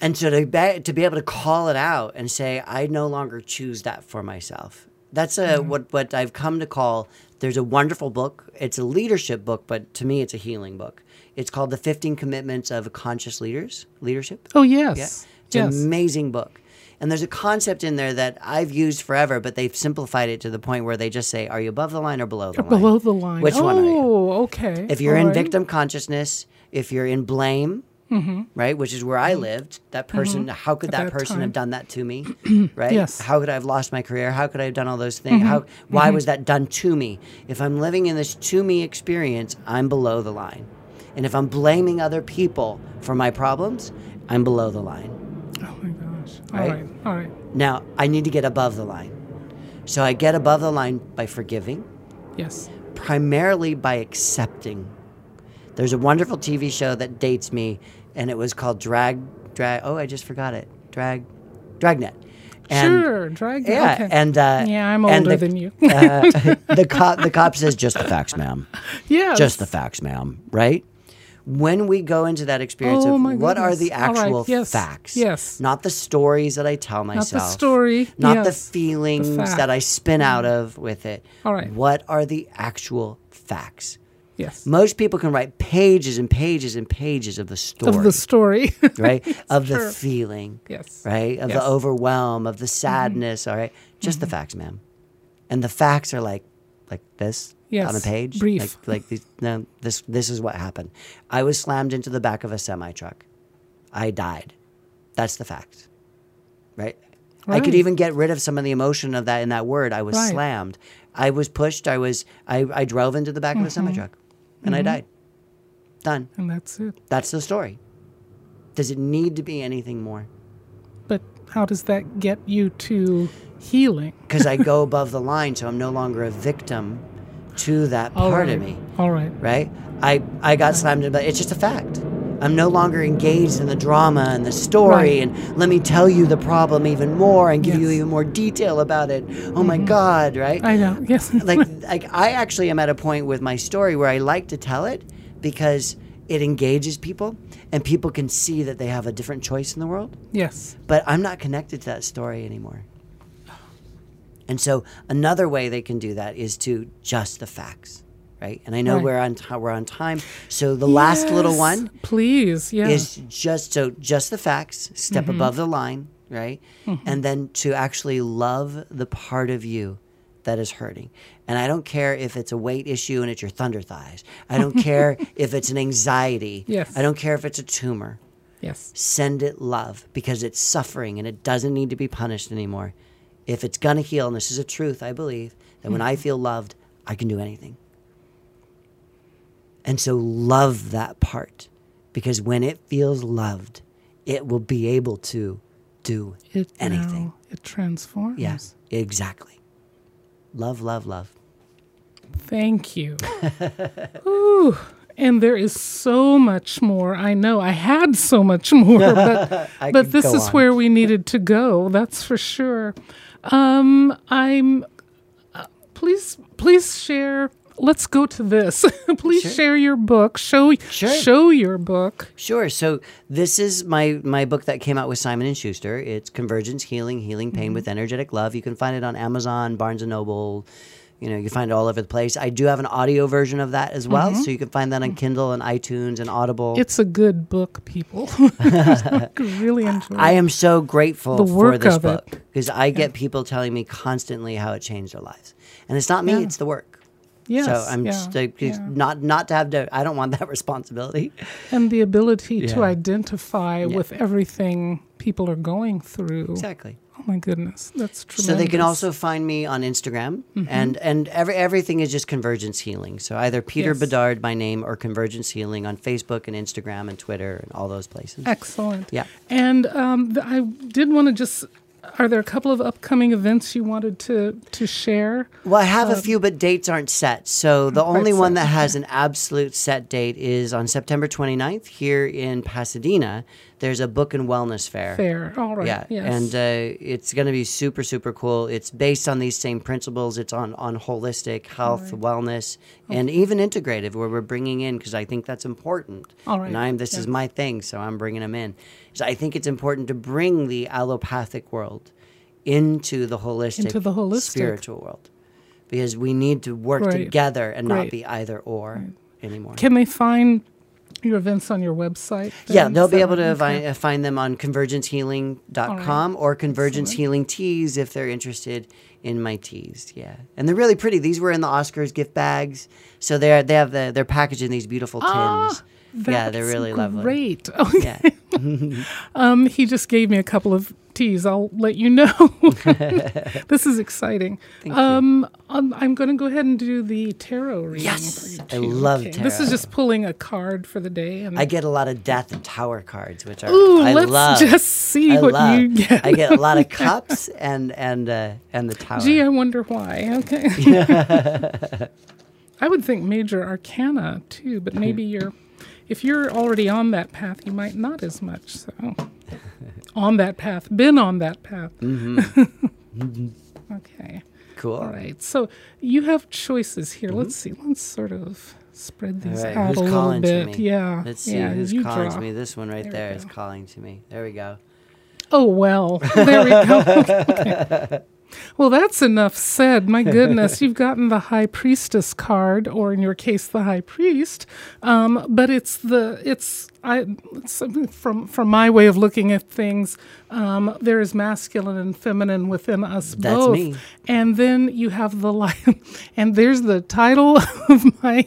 And so to be, to be able to call it out and say, I no longer choose that for myself. That's a Mm-hmm. what what I've come to call. There's a wonderful book. It's a leadership book, but to me, it's a healing book. It's called The 15 Commitments of Conscious Leaders Leadership. Oh yes. Yeah. yes. It's an amazing book. And there's a concept in there that I've used forever, but they've simplified it to the point where they just say, Are you above the line or below the line? Below the line. Which oh, one are you? Oh, okay. If you're All in right. victim consciousness, if you're in blame, right, which is where I lived, that person, how could Mm-hmm. At that, person time. have done that to me, [clears throat] right? Yes. Mm-hmm. How could I have lost my career? How could I have done all those things? How? Why was that done to me? If I'm living in this to me experience, I'm below the line, and if I'm blaming other people for my problems, I'm below the line. Oh my gosh. All Right? right. All right. Now I need to get above the line, so I get above the line by forgiving. Yes. primarily by accepting. There's a wonderful TV show that dates me, and it was called Drag Drag. Oh, I just forgot it. Drag Dragnet. And- sure, drag. Yeah, okay. and uh, yeah, I'm older the- than you. [laughs] uh, the cop the cop says just the facts, ma'am. [laughs] yeah, Just the facts, ma'am. Right? When we go into that experience Oh, of what are the All right, actual yes, facts, yes. not the stories that I tell myself, not the story, not the feelings fact. that I spin out of with it. All right. What are the actual facts? Yes, Most people can write pages and pages and pages of the story, of the story. [laughs] right? Of the feeling, yes, right? Of Yes. Mm-hmm. the overwhelm, of the sadness, all right? Just the facts, ma'am. And the facts are like like this on a page. brief. Like like these, no, this this is what happened. I was slammed into the back of a semi truck. I died. That's the fact. Right? I could even get rid of some of the emotion of that in that word. I was Right. slammed. I was pushed. I was I, I drove into the back of a Mm-hmm. semi truck and I mm-hmm. died. Done. and that's it. That's the story. Does it need to be anything more? But how does that get you to healing? [laughs] because I go [laughs] above the line, so I'm no longer a victim to that part right. of me, All right. right? I I got slammed in, but it's just a fact. I'm no longer engaged in the drama and the story, Right. and let me tell you the problem even more and give you Yes. Mm-hmm. even more detail about it. Oh my God, right? I know. Yes. [laughs] like like I actually am at a point with my story where I like to tell it because it engages people and people can see that they have a different choice in the world yes. but I'm not connected to that story anymore. And so another way they can do that is to just the facts, right? And I know Right. we're on ti we're on time, so the last little one Please. Yeah. is just so just the facts, step Mm-hmm. above the line, right? And then to actually love the part of you that is hurting. And I don't care if it's a weight issue and it's your thunder thighs. I don't [laughs] care if it's an anxiety. Yes. I don't care if it's a tumor yes. send it love because it's suffering and it doesn't need to be punished anymore. If it's going to heal, and this is a truth, I believe, that when I feel loved, I can do anything. And so love that part because when it feels loved, it will be able to do It anything. now, it transforms. Yes, exactly. Love, love, love. Thank you. [laughs] Ooh, and there is so much more. I know I had so much [laughs] more, but [laughs] but this is on. where we needed to go. That's for sure. Um, I'm. Uh, please, please share. Let's go to this. [laughs] please Sure. share your book. Show Sure. show your book. Sure. So this is my my book that came out with Simon and Schuster. It's Convergence Healing, Healing Pain mm-hmm. with Energetic Love. You can find it on Amazon, Barnes and Noble. You know, you find it all over the place. I do have an audio version of that as well, mm-hmm. so you can find that on mm-hmm. Kindle and iTunes and Audible. It's a good book, people. [laughs] really enjoy. I am so grateful The for this book because I get people telling me constantly how it changed their lives, and it's not me; Yeah. it's the work. Yes, so I'm yeah, just like, yeah. not not to have to. I don't want that [laughs] responsibility. and the ability to Yeah. identify with everything people are going through. Exactly. Oh my goodness, that's tremendous. So they can also find me on Instagram, Mm-hmm. and and every everything is just Convergence Healing. So either Peter Yes. Bedard, my name, or Convergence Healing on Facebook and Instagram and Twitter and all those places. excellent. Yeah. And um, I did want to just. Are there a couple of upcoming events you wanted to to share? Well, I have a uh, few, but dates aren't set. So mm, the only one set, that has an absolute set date is on September 29th here in Pasadena. There's a book and wellness fair. Fair. All right. Yeah, Yes. and uh, it's going to be super, super cool. It's based on these same principles. It's on on holistic health, wellness, and even integrative, where we're bringing in because I think that's important. All right, And I'm this is my thing, so I'm bringing them in. So I think it's important to bring the allopathic world into the holistic, Into the holistic. spiritual world, because we need to work Great. together and not be either or anymore. Can they find your events on your website? Yeah, they'll be able to right? find, them on convergencehealing.com or Convergence Healing Teas if they're interested in my teas. Yeah. And they're really pretty. These were in the Oscars gift bags. So they're they have the they're packaged in these beautiful tins. Ah, yeah, they're That's really lovely. Great. Oh, [laughs] Yeah. Um, he just gave me a couple of teas. I'll let you know. [laughs] this is exciting. Um, um, I'm going to go ahead and do the tarot reading. Yes, I love This tarot. This is just pulling a card for the day. I get a lot of death and tower cards, which are Ooh, I let's love. just see I what love. you get. I get a lot of [laughs] cups and and uh, and the tower. Gee, I wonder why. Okay. I would think major arcana too, but maybe you're, if you're already on that path, you might not as much. So, [laughs] on that path, been on that path. Mm-hmm. [laughs] okay. Cool. All right. So you have choices here. Let's see. Let's sort of spread these right, out who's a little bit. to me? Yeah. Let's see yeah, who's you calling draw. to me. This one right There there is calling to me. There we go. Oh well. [laughs] There we go. Okay. Well, that's enough said. My [laughs] goodness, you've gotten the high priestess card, or in your case, the high priest. Um, but it's the it's I it's, from from my way of looking at things. Um, there is masculine and feminine within us That's both, me. and then you have the light. [laughs] And there's the title [laughs] of my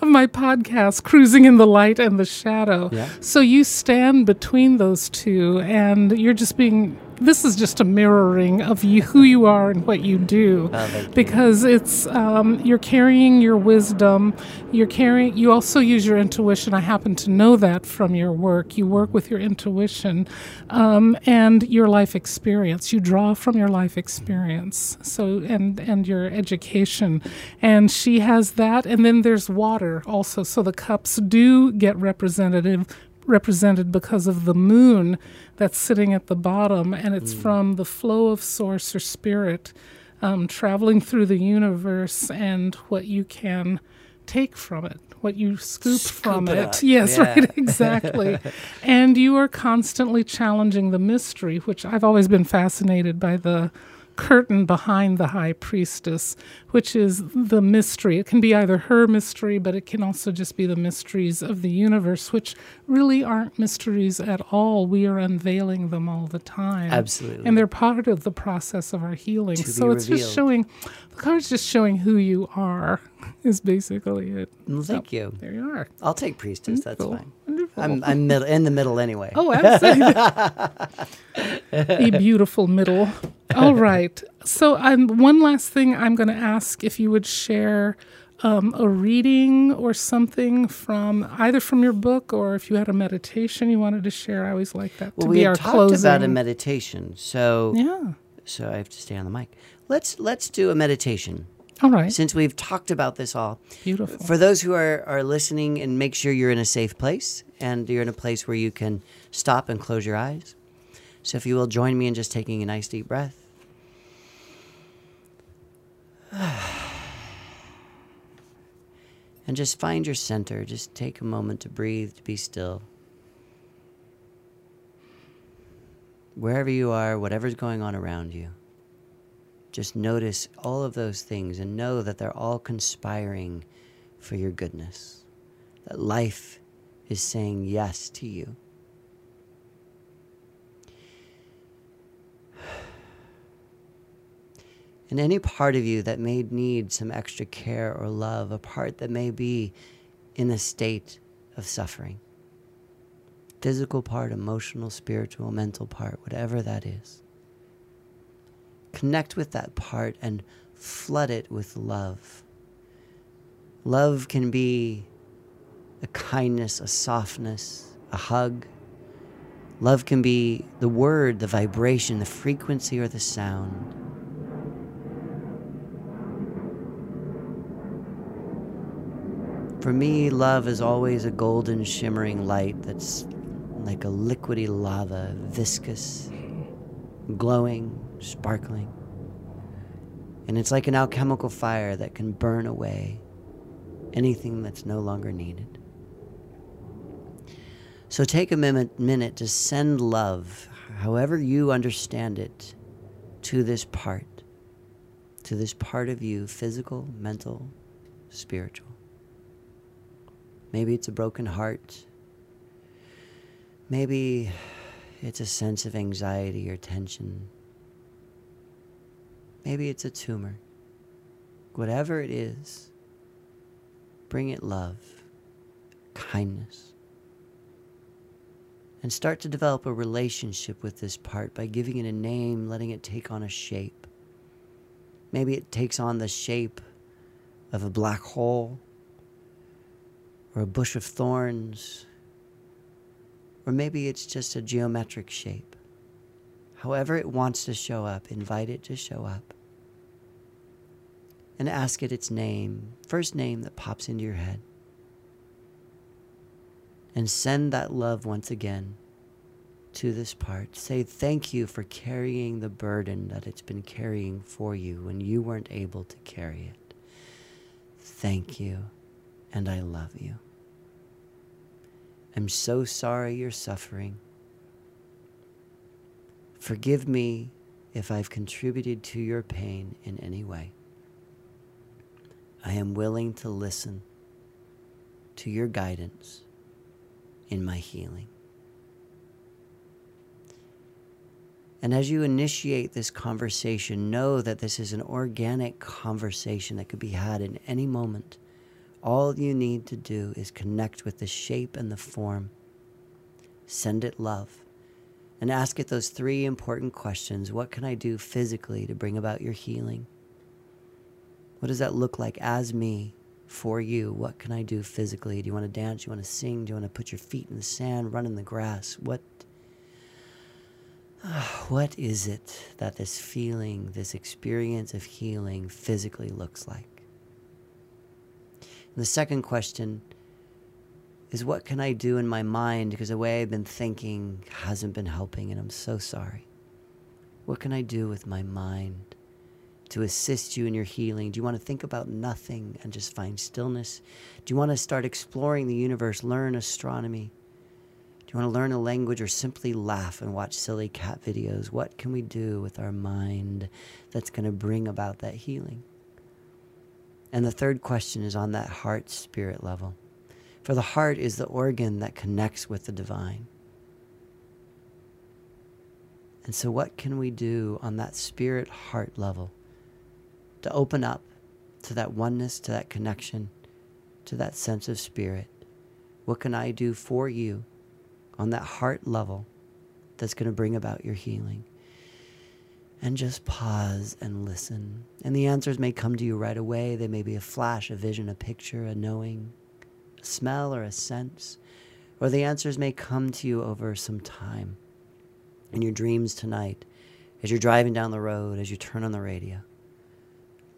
of my podcast, Cruising in the Light and the Shadow. Yeah. So you stand between those two, and you're just being. This is just a mirroring of you, who you are and what you do, Oh, because it's um, you're carrying your wisdom. You're carrying. You also use your intuition. I happen to know that from your work. You work with your intuition um, and your life experience. You draw from your life experience. So and and your education, and she has that. And then there's water also. So the cups do get representative represented because of the moon that's sitting at the bottom, and it's from the flow of source or spirit um, traveling through the universe and what you can take from it, what you scoop, from it it. Yes, Yeah. right, [laughs] exactly. and you are constantly challenging the mystery, which I've always been fascinated by the curtain behind the high priestess, which is the mystery. It can be either her mystery, but it can also just be the mysteries of the universe, which really aren't mysteries at all. We are unveiling them all the time. Absolutely. And they're part of the process of our healing. To so it's revealed. just showing, the card's just showing who you are, is basically it. Well, thank you. There you are. I'll take priestess. That's fine. Wonderful. I'm I'm middle, in the middle anyway. Oh, absolutely. [laughs] a beautiful middle. All right. So, um, one last thing I'm going to ask if you would share um, a reading or something from either from your book or if you had a meditation you wanted to share. I always like that well, to we be had our talked closing. about a meditation, so yeah. so I have to stay on the mic. Let's let's do a meditation All right. since we've talked about this all. Beautiful. For those who are, are listening, and make sure you're in a safe place and you're in a place where you can stop and close your eyes. So, if you will join me in just taking a nice deep breath. [sighs] And just find your center. Just take a moment to breathe, to be still. Wherever you are, whatever's going on around you, just notice all of those things and know that they're all conspiring for your goodness. That life is saying yes to you. [sighs] And any part of you that may need some extra care or love, a part that may be in a state of suffering physical part, emotional, spiritual, mental part, whatever that is. Connect with that part and flood it with love. Love can be a kindness, a softness, a hug. Love can be the word, the vibration, the frequency, or the sound. For me, love is always a golden, shimmering light that's like a liquidy lava, viscous, glowing, sparkling. And it's like an alchemical fire that can burn away anything that's no longer needed. So take a minute, to send love, however you understand it, to this part, to this part of you physical, mental, spiritual. Maybe it's a broken heart. Maybe it's a sense of anxiety or tension. Maybe it's a tumor. Whatever it is, bring it love, kindness. And start to develop a relationship with this part by giving it a name, letting it take on a shape. Maybe it takes on the shape of a black hole or a bush of thorns, or maybe it's just a geometric shape. However, it wants to show up, invite it to show up. And ask it its name, first name that pops into your head. And send that love once again to this part. Say thank you for carrying the burden that it's been carrying for you when you weren't able to carry it. Thank you, and I love you. I'm so sorry you're suffering. Forgive me if I've contributed to your pain in any way. I am willing to listen to your guidance in my healing. And as you initiate this conversation, know that this is an organic conversation that could be had in any moment. All you need to do is connect with the shape and the form. Send it love. And ask it those three important questions What can I do physically to bring about your healing? What does that look like as me for you? What can I do physically? Do you want to dance? Do you want to sing? Do you want to put your feet in the sand, run in the grass? What [sighs] what is it that this feeling, this experience of healing physically looks like? And the second question is what can I do in my mind because the way I've been thinking hasn't been helping and I'm so sorry. What can I do with my mind to assist you in your healing? Do you want to think about nothing and just find stillness? Do you want to start exploring the universe, learn astronomy? Do you want to learn a language or simply laugh and watch silly cat videos? What can we do with our mind that's going to bring about that healing? And the third question is on that heart spirit level. For the heart is the organ that connects with the divine. And so, what can we do on that spirit heart level to open up to that oneness, to that connection, to that sense of spirit? What can I do for you on that heart level that's going to bring about your healing. And just pause and listen. And the answers may come to you right away. They may be a flash, a vision, a picture, a knowing, smell, or a sense. Or the answers may come to you over some time in your dreams tonight, as you're driving down the road, as you turn on the radio.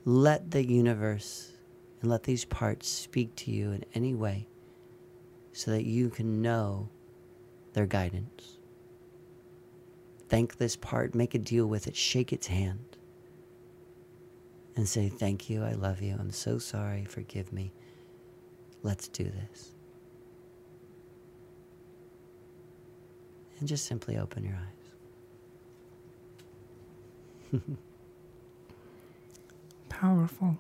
Let the universe and let these parts speak to you in any way so that you can know their guidance. Thank this part, make a deal with it, shake its hand, and say, Thank you, I love you, I'm so sorry, forgive me. Let's do this. And just simply open your eyes. [laughs] Powerful.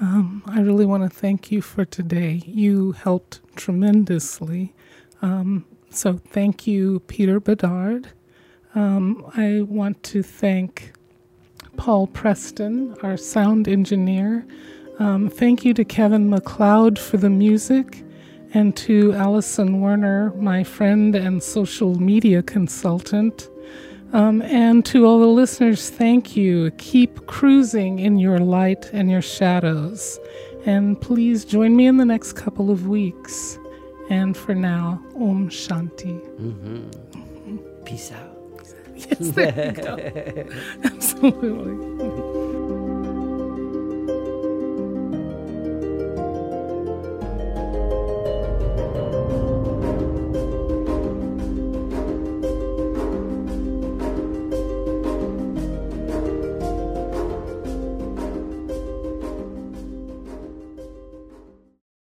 Um, I really want to thank you for today. You helped tremendously um, so thank you, Peter Bedard. Um, I want to thank Paul Preston, our sound engineer. Um, thank you to Kevin MacLeod for the music, and to Allison Werner, my friend and social media consultant. Um, and to all the listeners, thank you. Keep cruising in your light and your shadows. And please join me in the next couple of weeks. And for now, Om Shanti. Mm-hmm. Peace out. [laughs] Yes, there you go. [laughs] Absolutely.